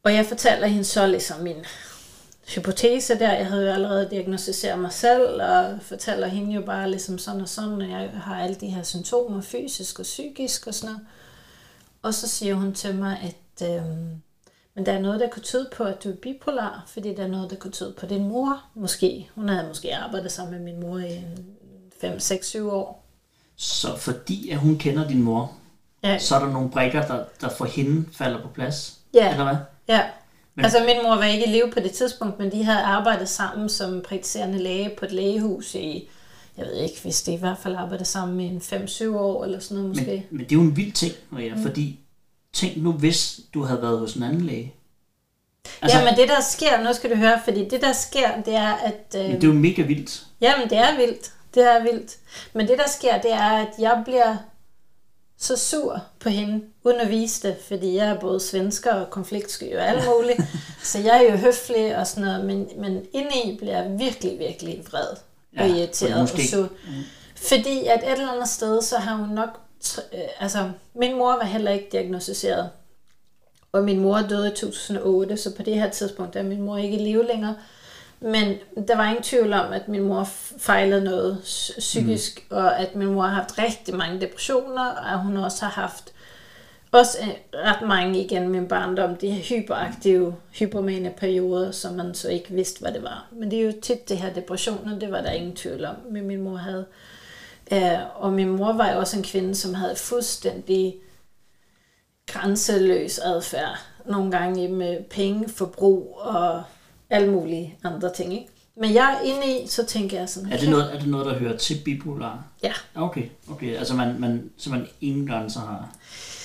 Og jeg fortæller hende så ligesom min hypotese der. Jeg havde jo allerede diagnostiseret mig selv, og fortæller hende jo bare ligesom sådan og sådan, at jeg har alle de her symptomer, fysisk og psykisk og sådan noget. Og så siger hun til mig, at Øh, men der er noget, der kunne tyde på, at du er bipolar, fordi der er noget, der kunne tyde på din mor, måske. Hun havde måske arbejdet sammen med min mor i 5, 6, 7 år. Så fordi at hun kender din mor, ja. så er der nogle brækker, der, der for hende falder på plads? Ja. Eller hvad? Ja, men... altså min mor var ikke i live på det tidspunkt, men de havde arbejdet sammen som praktiserende læge på et lægehus i, jeg ved ikke, hvis det i hvert fald arbejdet sammen i en 5-7 år eller sådan noget måske. Men, men det er jo en vild ting, Maria, mm. fordi tænk nu, hvis du havde været hos en anden læge. Altså, ja, men det der sker, nu skal du høre, fordi det der sker, det er, at... Øh, men det er jo mega vildt. Jamen, det er vildt. Det er vildt. Men det der sker, det er, at jeg bliver så sur på hende, uden at vise det, fordi jeg er både svensker og konfliktsky og alt muligt. så jeg er jo høflig og sådan noget, men, men indeni bliver jeg virkelig, virkelig vred ja, og irriteret og så. Mm. Fordi at et eller andet sted, så har hun nok... Øh, altså, min mor var heller ikke diagnostiseret. Og min mor døde i 2008, så på det her tidspunkt er min mor ikke i live længere. Men der var ingen tvivl om, at min mor fejlede noget psykisk, mm. og at min mor har haft rigtig mange depressioner, og at hun også har haft også øh, ret mange igen min barndom, de her hyperaktive, hypermane perioder, som man så ikke vidste, hvad det var. Men det er jo tit det her depressioner, det var der ingen tvivl om, men min mor havde. Uh, og min mor var jo også en kvinde, som havde fuldstændig grænseløs adfærd. Nogle gange med penge, forbrug og alle mulige andre ting. Ikke? Men jeg er inde i, så tænker jeg sådan... Er det, noget, er det noget, der hører til bipolar? Ja. Okay, okay. Altså man, man, så man ingen grænser har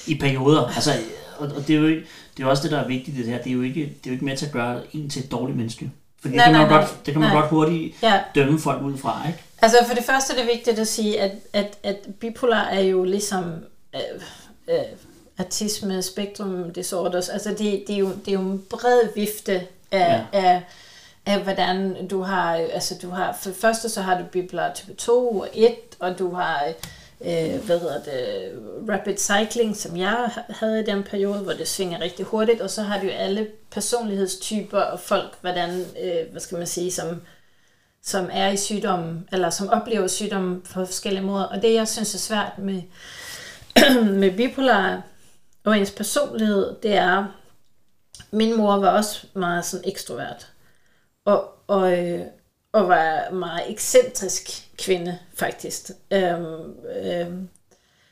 i perioder. Altså, og, og det, er jo ikke, det er også det, der er vigtigt det her. Det er jo ikke, det er jo ikke med til at gøre en til et dårligt menneske. Fordi nej, det, kan man nej, godt, det kan man nej. godt hurtigt ja. dømme folk ud fra, ikke? Altså for det første er det vigtigt at sige, at, at, at bipolar er jo ligesom øh, øh, autisme, spektrum disorders. Altså det, det, er jo, det er jo en bred vifte af, ja. af, af hvordan du har, altså du har, for det første så har du bipolar type 2 og 1, og du har øh, hvad hedder det, rapid cycling, som jeg havde i den periode, hvor det svinger rigtig hurtigt, og så har du jo alle personlighedstyper og folk, hvordan, øh, hvad skal man sige, som, som er i sygdommen, eller som oplever sygdommen på forskellige måder. Og det, jeg synes er svært med, med bipolar og ens personlighed, det er, min mor var også meget sådan ekstrovert. Og, og, øh, og var meget ekscentrisk kvinde, faktisk. Øhm, øhm,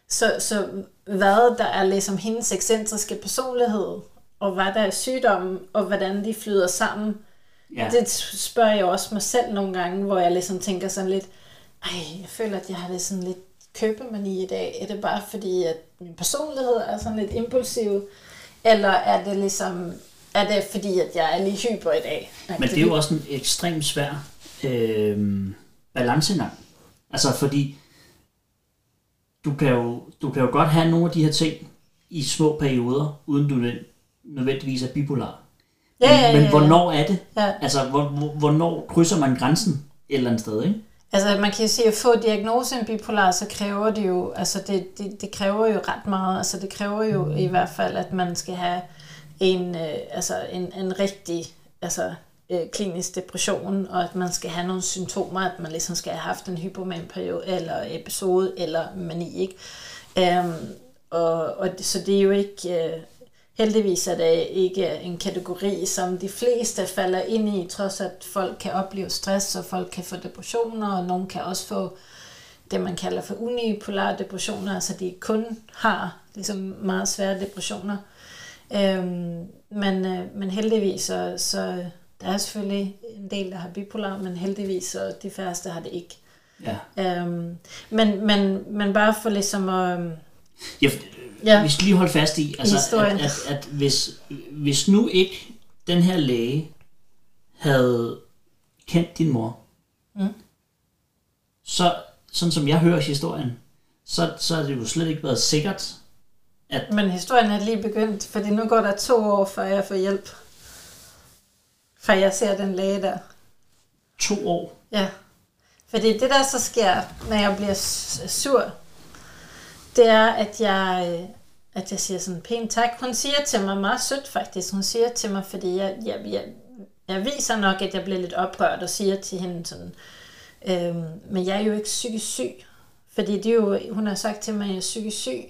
så, så hvad der er ligesom hendes ekscentriske personlighed, og hvad der er sygdommen, og hvordan de flyder sammen, ja. det spørger jeg også mig selv nogle gange, hvor jeg ligesom tænker sådan lidt, ej, jeg føler, at jeg har det sådan lidt købemani i dag. Er det bare fordi, at min personlighed er sådan lidt impulsiv, eller er det ligesom, er det fordi, at jeg er lige hyper i dag? Men det er jo også en ekstremt svær øh, balancegang. Altså fordi, du kan, jo, du kan jo godt have nogle af de her ting i små perioder, uden du nødvendigvis er bipolar. Ja, ja, ja, men, men hvornår er det? Ja. Altså, hvor, hvornår krydser man grænsen et eller andet sted, ikke? Altså man kan sige, at få diagnosen bipolar, så kræver det jo, altså det, det, det kræver jo ret meget. Altså det kræver jo mm. i hvert fald, at man skal have en, øh, altså en, en rigtig altså øh, klinisk depression, og at man skal have nogle symptomer, at man ligesom skal have haft en hypomanperiode, eller episode, eller mani, ikke? Um, og, og så det er jo ikke, øh, heldigvis er det ikke en kategori, som de fleste falder ind i, trods at folk kan opleve stress, og folk kan få depressioner, og nogen kan også få det, man kalder for unipolare depressioner, altså de kun har ligesom meget svære depressioner. Øhm, men, øh, men heldigvis så, så der er selvfølgelig en del, der har bipolar, men heldigvis så de færreste har det ikke. Ja. Øhm, men, men, men bare for ligesom at... Ja, ja. vi skal lige holde fast i, altså, at, at, at hvis, hvis nu ikke den her læge havde kendt din mor, mm. så sådan som jeg hører historien, så, så har det jo slet ikke været sikkert, at... Men historien er lige begyndt, fordi nu går der to år, før jeg får hjælp. For jeg ser den læge der. To år? Ja. Fordi det der så sker, når jeg bliver sur, det er, at jeg, øh, at jeg siger sådan pænt tak. Hun siger til mig meget sødt faktisk. Hun siger til mig, fordi jeg, jeg, jeg, jeg viser nok, at jeg bliver lidt oprørt og siger til hende sådan, øhm, men jeg er jo ikke psykisk syg. Fordi det er jo, hun har sagt til mig, at jeg er psykisk syg.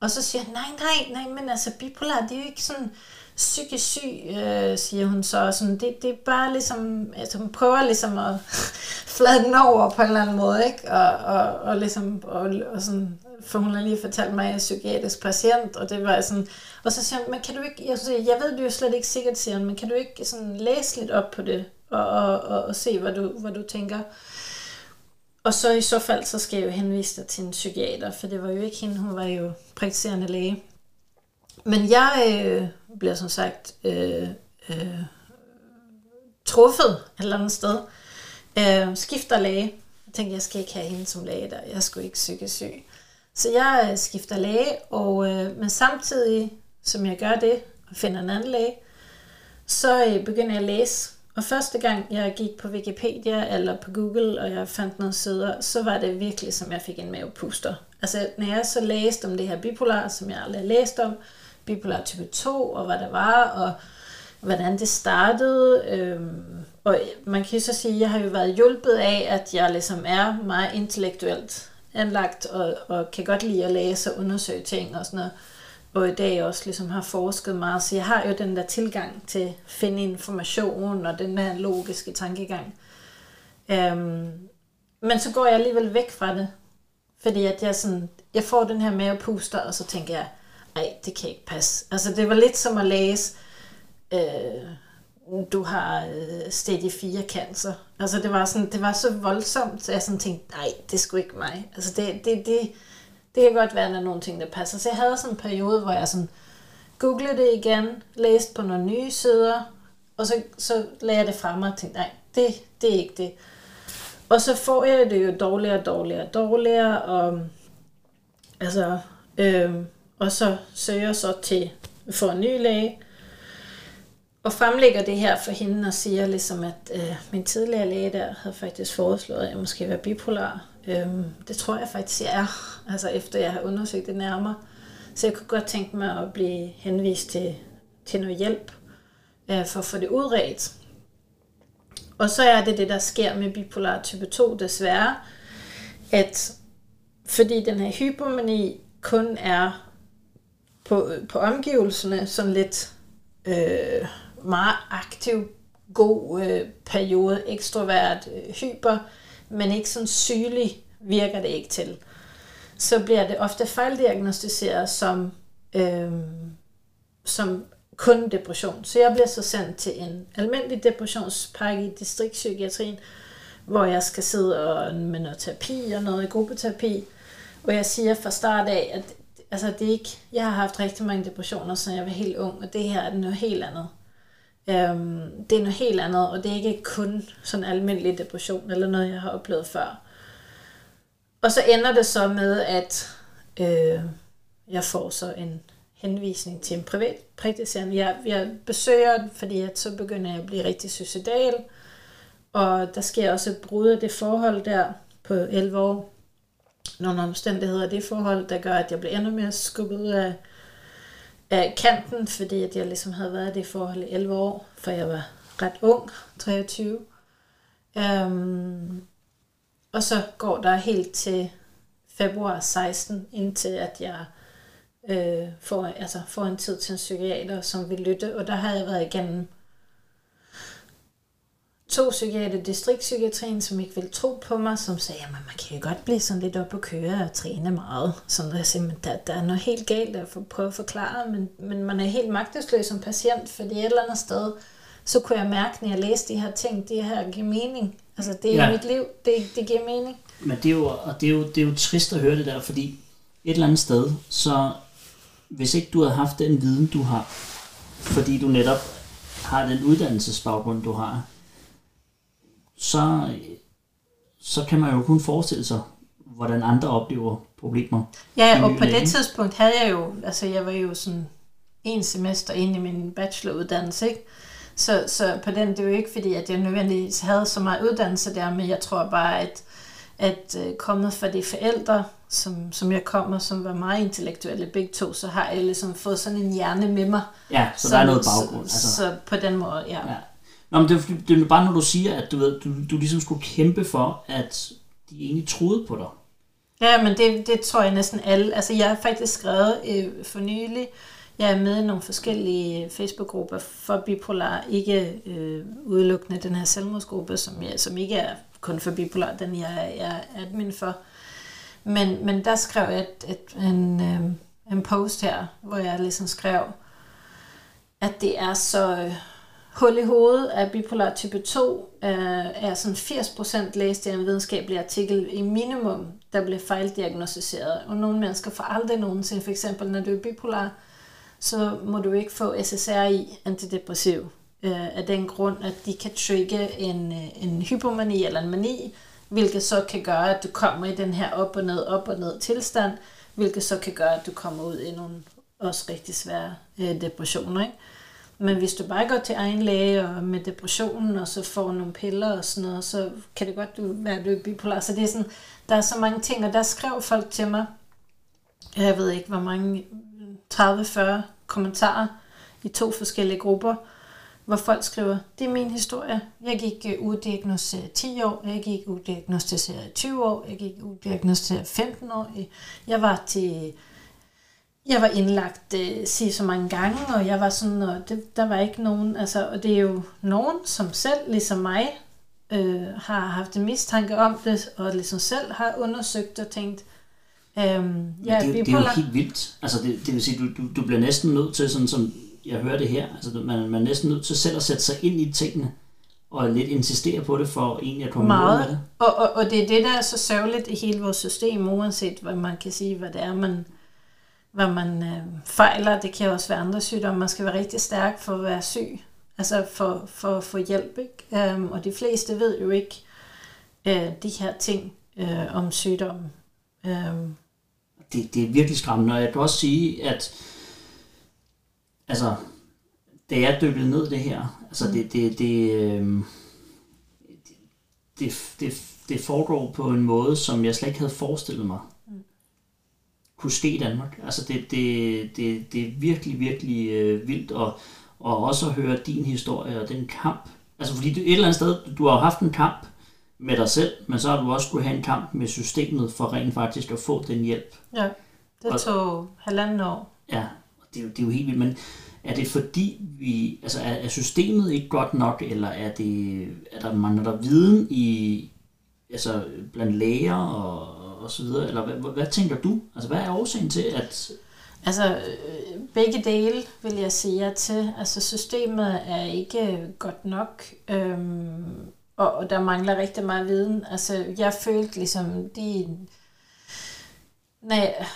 Og så siger jeg, nej, nej, nej, men altså bipolar, det er jo ikke sådan, psykisk syg, øh, siger hun så. Sådan, det, det er bare ligesom, altså hun prøver ligesom at flade den over på en eller anden måde, ikke? Og, og, og ligesom, og, og sådan, for hun har lige fortalt mig, at jeg er psykiatrisk patient, og det var sådan, og så siger hun, men kan du ikke, jeg, siger, jeg ved det jo slet ikke sikkert, siger hun, men kan du ikke sådan læse lidt op på det, og, og, og, og se, hvad du, hvad du tænker? Og så i så fald, så skal jeg jo henvise dig til en psykiater, for det var jo ikke hende, hun var jo praktiserende læge. Men jeg øh, bliver som sagt øh, øh, truffet et eller andet sted. Øh, skifter læge. Jeg tænkte, jeg skal ikke have hende som læge der. Jeg skulle ikke psykisk syg. Så jeg øh, skifter læge, og, øh, men samtidig som jeg gør det, og finder en anden læge, så øh, begynder jeg at læse. Og første gang jeg gik på Wikipedia eller på Google, og jeg fandt nogle sider, så var det virkelig, som jeg fik en mavepuster. Altså, når jeg så læste om det her bipolar, som jeg aldrig læst om, bipolar type 2, og hvad det var, og hvordan det startede, øh, og man kan så sige, at jeg har jo været hjulpet af, at jeg ligesom er meget intellektuelt anlagt, og, og kan godt lide at læse og undersøge ting og sådan noget. Og i dag også ligesom har forsket meget, så jeg har jo den der tilgang til at finde information og den der logiske tankegang. Øhm, men så går jeg alligevel væk fra det, fordi at jeg, sådan, jeg får den her mavepuster, og så tænker jeg, ej, det kan ikke passe. Altså det var lidt som at læse, øh, du har øh, stadie 4 cancer. Altså det var, sådan, det var så voldsomt, så jeg sådan tænkte, nej, det skulle ikke mig. Altså det, det, det, det kan godt være, at der er nogle ting, der passer. Så jeg havde sådan en periode, hvor jeg sådan googlede det igen, læste på nogle nye sider, og så, så lagde jeg det frem og tænkte, nej, det, det er ikke det. Og så får jeg det jo dårligere og dårligere og dårligere, og, altså, øh, og så søger jeg så til for en ny læge, og fremlægger det her for hende og siger ligesom, at øh, min tidligere læge der havde faktisk foreslået, at jeg måske var bipolar. Øhm, det tror jeg faktisk, jeg er, altså efter jeg har undersøgt det nærmere. Så jeg kunne godt tænke mig at blive henvist til, til noget hjælp øh, for at få det udredt. Og så er det det, der sker med bipolar type 2 desværre, at fordi den her hypomani kun er på, på omgivelserne sådan lidt øh, meget aktiv, god øh, periode, ekstrovert, øh, hyper, men ikke sådan sygelig virker det ikke til. Så bliver det ofte fejldiagnostiseret som, øh, som kun depression. Så jeg bliver så sendt til en almindelig depressionspakke i distriktspsykiatrien, hvor jeg skal sidde og, med noget terapi og noget gruppeterapi, hvor jeg siger fra start af, at altså det er ikke, jeg har haft rigtig mange depressioner, så jeg var helt ung, og det her er noget helt andet. Øhm, det er noget helt andet, og det er ikke kun sådan almindelig depression, eller noget, jeg har oplevet før. Og så ender det så med, at øh, jeg får så en henvisning til en privat praktiserende. Jeg, jeg besøger den, fordi at så begynder jeg at blive rigtig suicidal, og der sker også et brud af det forhold der på 11 år. Nogle omstændigheder det forhold, der gør, at jeg blev endnu mere skubbet ud af af kanten, fordi at jeg ligesom havde været i det forhold i 11 år, for jeg var ret ung, 23. Um, øhm, og så går der helt til februar 16, indtil at jeg øh, får, altså får en tid til en psykiater, som vil lytte. Og der har jeg været igennem to psykiater distriktspsykiatrien, som ikke ville tro på mig, som sagde, at man kan jo godt blive sådan lidt op og køre og træne meget. Sådan der men der, der er noget helt galt at prøve at forklare, men, men man er helt magtesløs som patient, fordi et eller andet sted, så kunne jeg mærke, når jeg læste de her ting, det her giver mening. Altså det er ja. mit liv, det, det giver mening. Men det er, jo, og det, er jo, det er jo trist at høre det der, fordi et eller andet sted, så hvis ikke du havde haft den viden, du har, fordi du netop har den uddannelsesbaggrund, du har, så, så kan man jo kun forestille sig, hvordan andre oplever problemer. Ja, og på det tidspunkt havde jeg jo, altså jeg var jo sådan en semester inde i min bacheloruddannelse, ikke? Så, så på den, det er jo ikke fordi, at jeg nødvendigvis havde så meget uddannelse der, men jeg tror bare, at, at uh, kommet fra de forældre, som, som jeg kommer, som var meget intellektuelle begge to, så har jeg ligesom fået sådan en hjerne med mig. Ja, så, så der er noget baggrund. Så, altså. så på den måde, ja. ja. Jamen, det, det er bare, når du siger, at du, ved, du, du ligesom skulle kæmpe for, at de egentlig troede på dig. Ja, men det, det tror jeg næsten alle. Altså, jeg har faktisk skrevet øh, for nylig, jeg er med i nogle forskellige øh, Facebook-grupper for bipolar, ikke øh, udelukkende den her selvmordsgruppe, som, jeg, som ikke er kun for bipolar, den jeg, jeg er admin for. Men, men der skrev jeg et, et, en, øh, en post her, hvor jeg ligesom skrev, at det er så... Øh, Hul i hovedet af bipolar type 2 øh, er sådan 80% læst i en videnskabelig artikel i minimum, der bliver fejldiagnostiseret. Og nogle mennesker får aldrig nogensinde, for eksempel når du er bipolar, så må du ikke få SSRI antidepressiv. Øh, af den grund, at de kan trigge en, øh, en hypomani eller en mani, hvilket så kan gøre, at du kommer i den her op og ned, op og ned tilstand, hvilket så kan gøre, at du kommer ud i nogle også rigtig svære øh, depressioner. Ikke? Men hvis du bare går til egen læge og med depressionen, og så får nogle piller og sådan noget, så kan det godt du være, du er bipolar. Så det er sådan, der er så mange ting, og der skrev folk til mig, jeg ved ikke hvor mange, 30-40 kommentarer i to forskellige grupper, hvor folk skriver, det er min historie. Jeg gik øh, uh, 10 år, jeg gik udiagnostiseret 20 år, jeg gik udiagnostiseret 15 år. Jeg var til jeg var indlagt øh, sige så mange gange, og jeg var sådan, og det, der var ikke nogen, altså, og det er jo nogen, som selv, ligesom mig, øh, har haft en mistanke om det, og ligesom selv har undersøgt og tænkt, øhm, ja, det, det er jo helt vildt. Altså, det, det vil sige, du, du, du bliver næsten nødt til, sådan som jeg hører det her, altså, man, man er næsten nødt til selv at sætte sig ind i tingene, og lidt insistere på det, for egentlig at komme Meget. med det. Og, og, og det er det, der er så sørgeligt i hele vores system, uanset hvad man kan sige, hvad det er, man hvad man øh, fejler. Det kan også være andre sygdomme. Man skal være rigtig stærk for at være syg, altså for, for at få hjælp. Ikke? Um, og de fleste ved jo ikke uh, de her ting uh, om sygdommen. Um, det, det er virkelig skræmmende, og jeg kan også sige, at altså, da jeg dykkede ned det her, altså mm. det, det, det, øh, det, det, det foregår på en måde, som jeg slet ikke havde forestillet mig kunne ske i Danmark. Altså det, det, det, det er virkelig, virkelig øh, vildt, og, og også at høre din historie og den kamp. Altså fordi du, et eller andet sted, du har haft en kamp med dig selv, men så har du også kunne have en kamp med systemet for rent faktisk at få den hjælp. Ja, det tog og, halvanden år. Ja, det, er jo, det er jo helt vildt, men er det fordi vi, altså er, er systemet ikke godt nok, eller er det, er der mangler der viden i, altså blandt læger og, og så videre? Eller hvad, hvad tænker du? Altså, hvad er årsagen til, at... Altså, øh, begge dele vil jeg sige til. Altså, systemet er ikke øh, godt nok, øhm, og, og der mangler rigtig meget viden. Altså, jeg følte ligesom, de... Når jeg,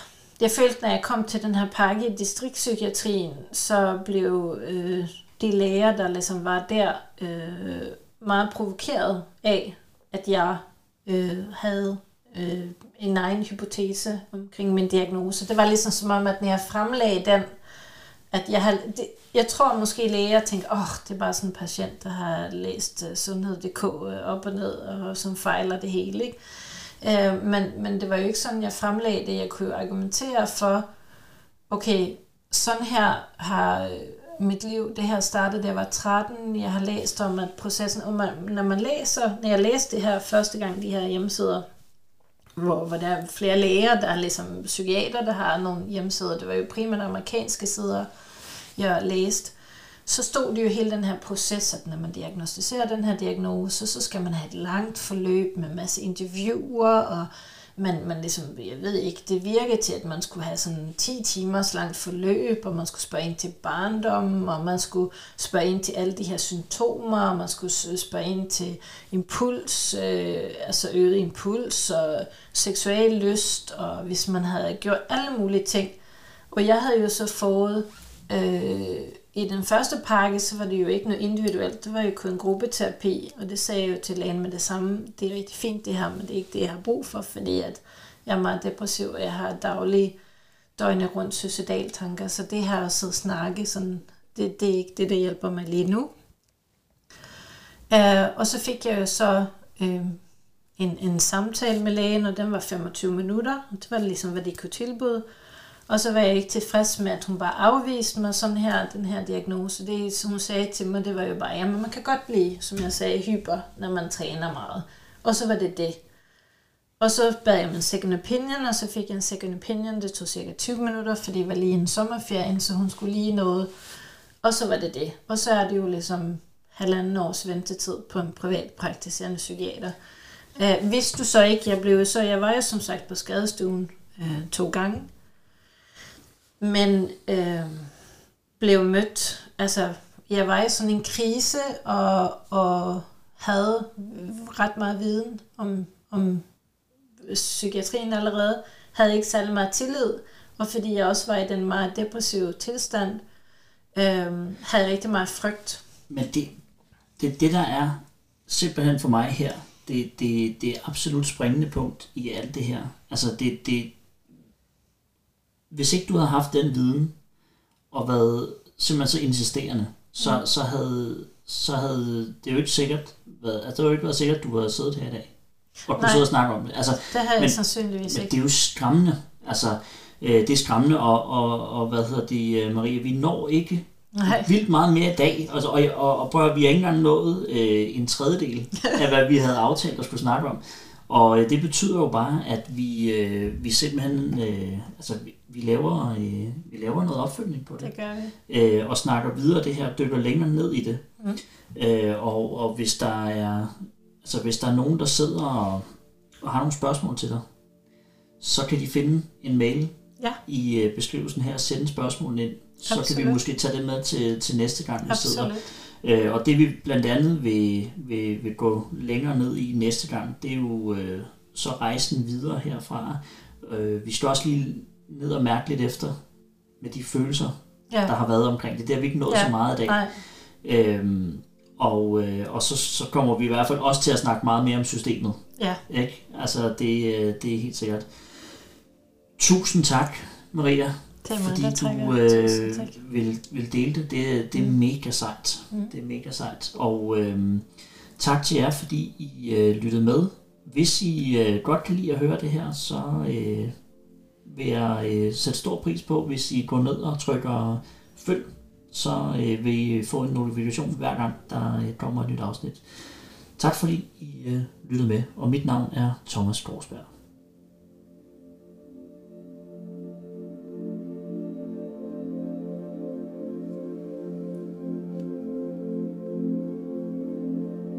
jeg følte, når jeg kom til den her pakke i distriktspsykiatrien, så blev øh, de læger, der ligesom var der, øh, meget provokeret af, at jeg øh, havde øh, en egen hypotese omkring min diagnose. Det var ligesom som om, at når jeg fremlagde den, at jeg har, det, jeg tror måske læger tænker, åh, oh, det er bare sådan en patient, der har læst øh, uh, sundhed.dk øh, op og ned, og som fejler det hele. Ikke? Øh, men, men det var jo ikke sådan, jeg fremlagde det. Jeg kunne jo argumentere for, okay, sådan her har øh, mit liv, det her startede, da jeg var 13. Jeg har læst om, at processen, når man læser, når jeg læste det her første gang, de her hjemmesider, hvor, hvor der er flere læger, der er ligesom psykiater, der har nogle hjemmesider. Det var jo primært amerikanske sider, jeg læste. Så stod det jo hele den her proces, at når man diagnostiserer den her diagnose, så skal man have et langt forløb med masse interviewer og man, man ligesom, jeg ved ikke, det virkede til, at man skulle have sådan 10 timers langt forløb, og man skulle spørge ind til barndommen, og man skulle spørge ind til alle de her symptomer, og man skulle spørge ind til impuls, øh, altså øget impuls, og seksuel lyst, og hvis man havde gjort alle mulige ting. Og jeg havde jo så fået øh, i den første pakke, så var det jo ikke noget individuelt, det var jo kun gruppeterapi, og det sagde jeg jo til lægen med det samme, det er rigtig fint det her, men det er ikke det, jeg har brug for, fordi at jeg er meget depressiv, og jeg har daglige døgnet rundt suicidaltanker, så det her at sidde og snakke, sådan, det, det er ikke det, der hjælper mig lige nu. Uh, og så fik jeg jo så uh, en, en samtale med lægen, og den var 25 minutter, og det var ligesom, hvad de kunne tilbyde. Og så var jeg ikke tilfreds med, at hun bare afviste mig sådan her, den her diagnose. Det, som hun sagde til mig, det var jo bare, jamen man kan godt blive, som jeg sagde, hyper, når man træner meget. Og så var det det. Og så bad jeg om en second opinion, og så fik jeg en second opinion. Det tog cirka 20 minutter, fordi det var lige en sommerferie, så hun skulle lige noget. Og så var det det. Og så er det jo ligesom halvanden års ventetid på en privat praktiserende psykiater. Øh, uh, hvis du så ikke, jeg blev så, jeg var jo som sagt på skadestuen øh, to gange, men øh, blev mødt, altså jeg var i sådan en krise, og, og havde ret meget viden om, om psykiatrien allerede, havde ikke særlig meget tillid, og fordi jeg også var i den meget depressive tilstand, øh, havde jeg rigtig meget frygt. Men det, det, det der er simpelthen for mig her, det, det, det er absolut springende punkt i alt det her. Altså det, det, hvis ikke du havde haft den viden, og været simpelthen så insisterende, så, mm. så, havde, så havde det jo ikke sikkert været, altså det jo ikke været sikkert, at du havde siddet her i dag. Og kunne sidde og snakke om det. Altså, det havde jeg sandsynligvis men ikke. det er jo skræmmende. Altså, øh, det er skræmmende, og, og, og hvad hedder det, øh, Maria, vi når ikke Nej. vildt meget mere i dag. Altså, og, og, og prøv at, vi har ikke engang nået øh, en tredjedel af, hvad vi havde aftalt at skulle snakke om. Og øh, det betyder jo bare, at vi, øh, vi simpelthen øh, altså, vi, vi, laver, øh, vi laver noget opfølgning på det. Det gør vi. Øh, og snakker videre det her, dykker længere ned i det. Mm. Øh, og, og hvis der er altså hvis der er nogen, der sidder og, og har nogle spørgsmål til dig, så kan de finde en mail Ja. i øh, beskrivelsen her og sende spørgsmålene ind. Så kan Absolut. vi måske tage det med til, til næste gang, vi sidder. Absolut. Øh, og det vi blandt andet vil, vil, vil gå længere ned i næste gang, det er jo øh, så rejsen videre herfra. Øh, vi skal også lige ned og mærke lidt efter med de følelser, Ja. der har været omkring det. Det har vi ikke nået Ja, så meget i dag. Nej. Øhm, og øh, og så, så kommer vi i hvert fald også til at snakke meget mere om systemet. Ja. Ikke? Altså, det, øh, det er helt sikkert. Tusind tak, Maria, Det er fordi du øh, vil, vil dele det. Det, det er Mm. mega sejt. Mm. Det er mega sejt. Og øh, tak til jer, fordi I øh, lyttede med. Hvis I øh, godt kan lide at høre det her, så øh, vil jeg øh, sætte stor pris på, hvis I går ned og trykker følg, så øh, vil I få en notifikation hver gang, der øh, kommer et nyt afsnit. Tak fordi I øh, lyttede med, og mit navn er Thomas Korsberg.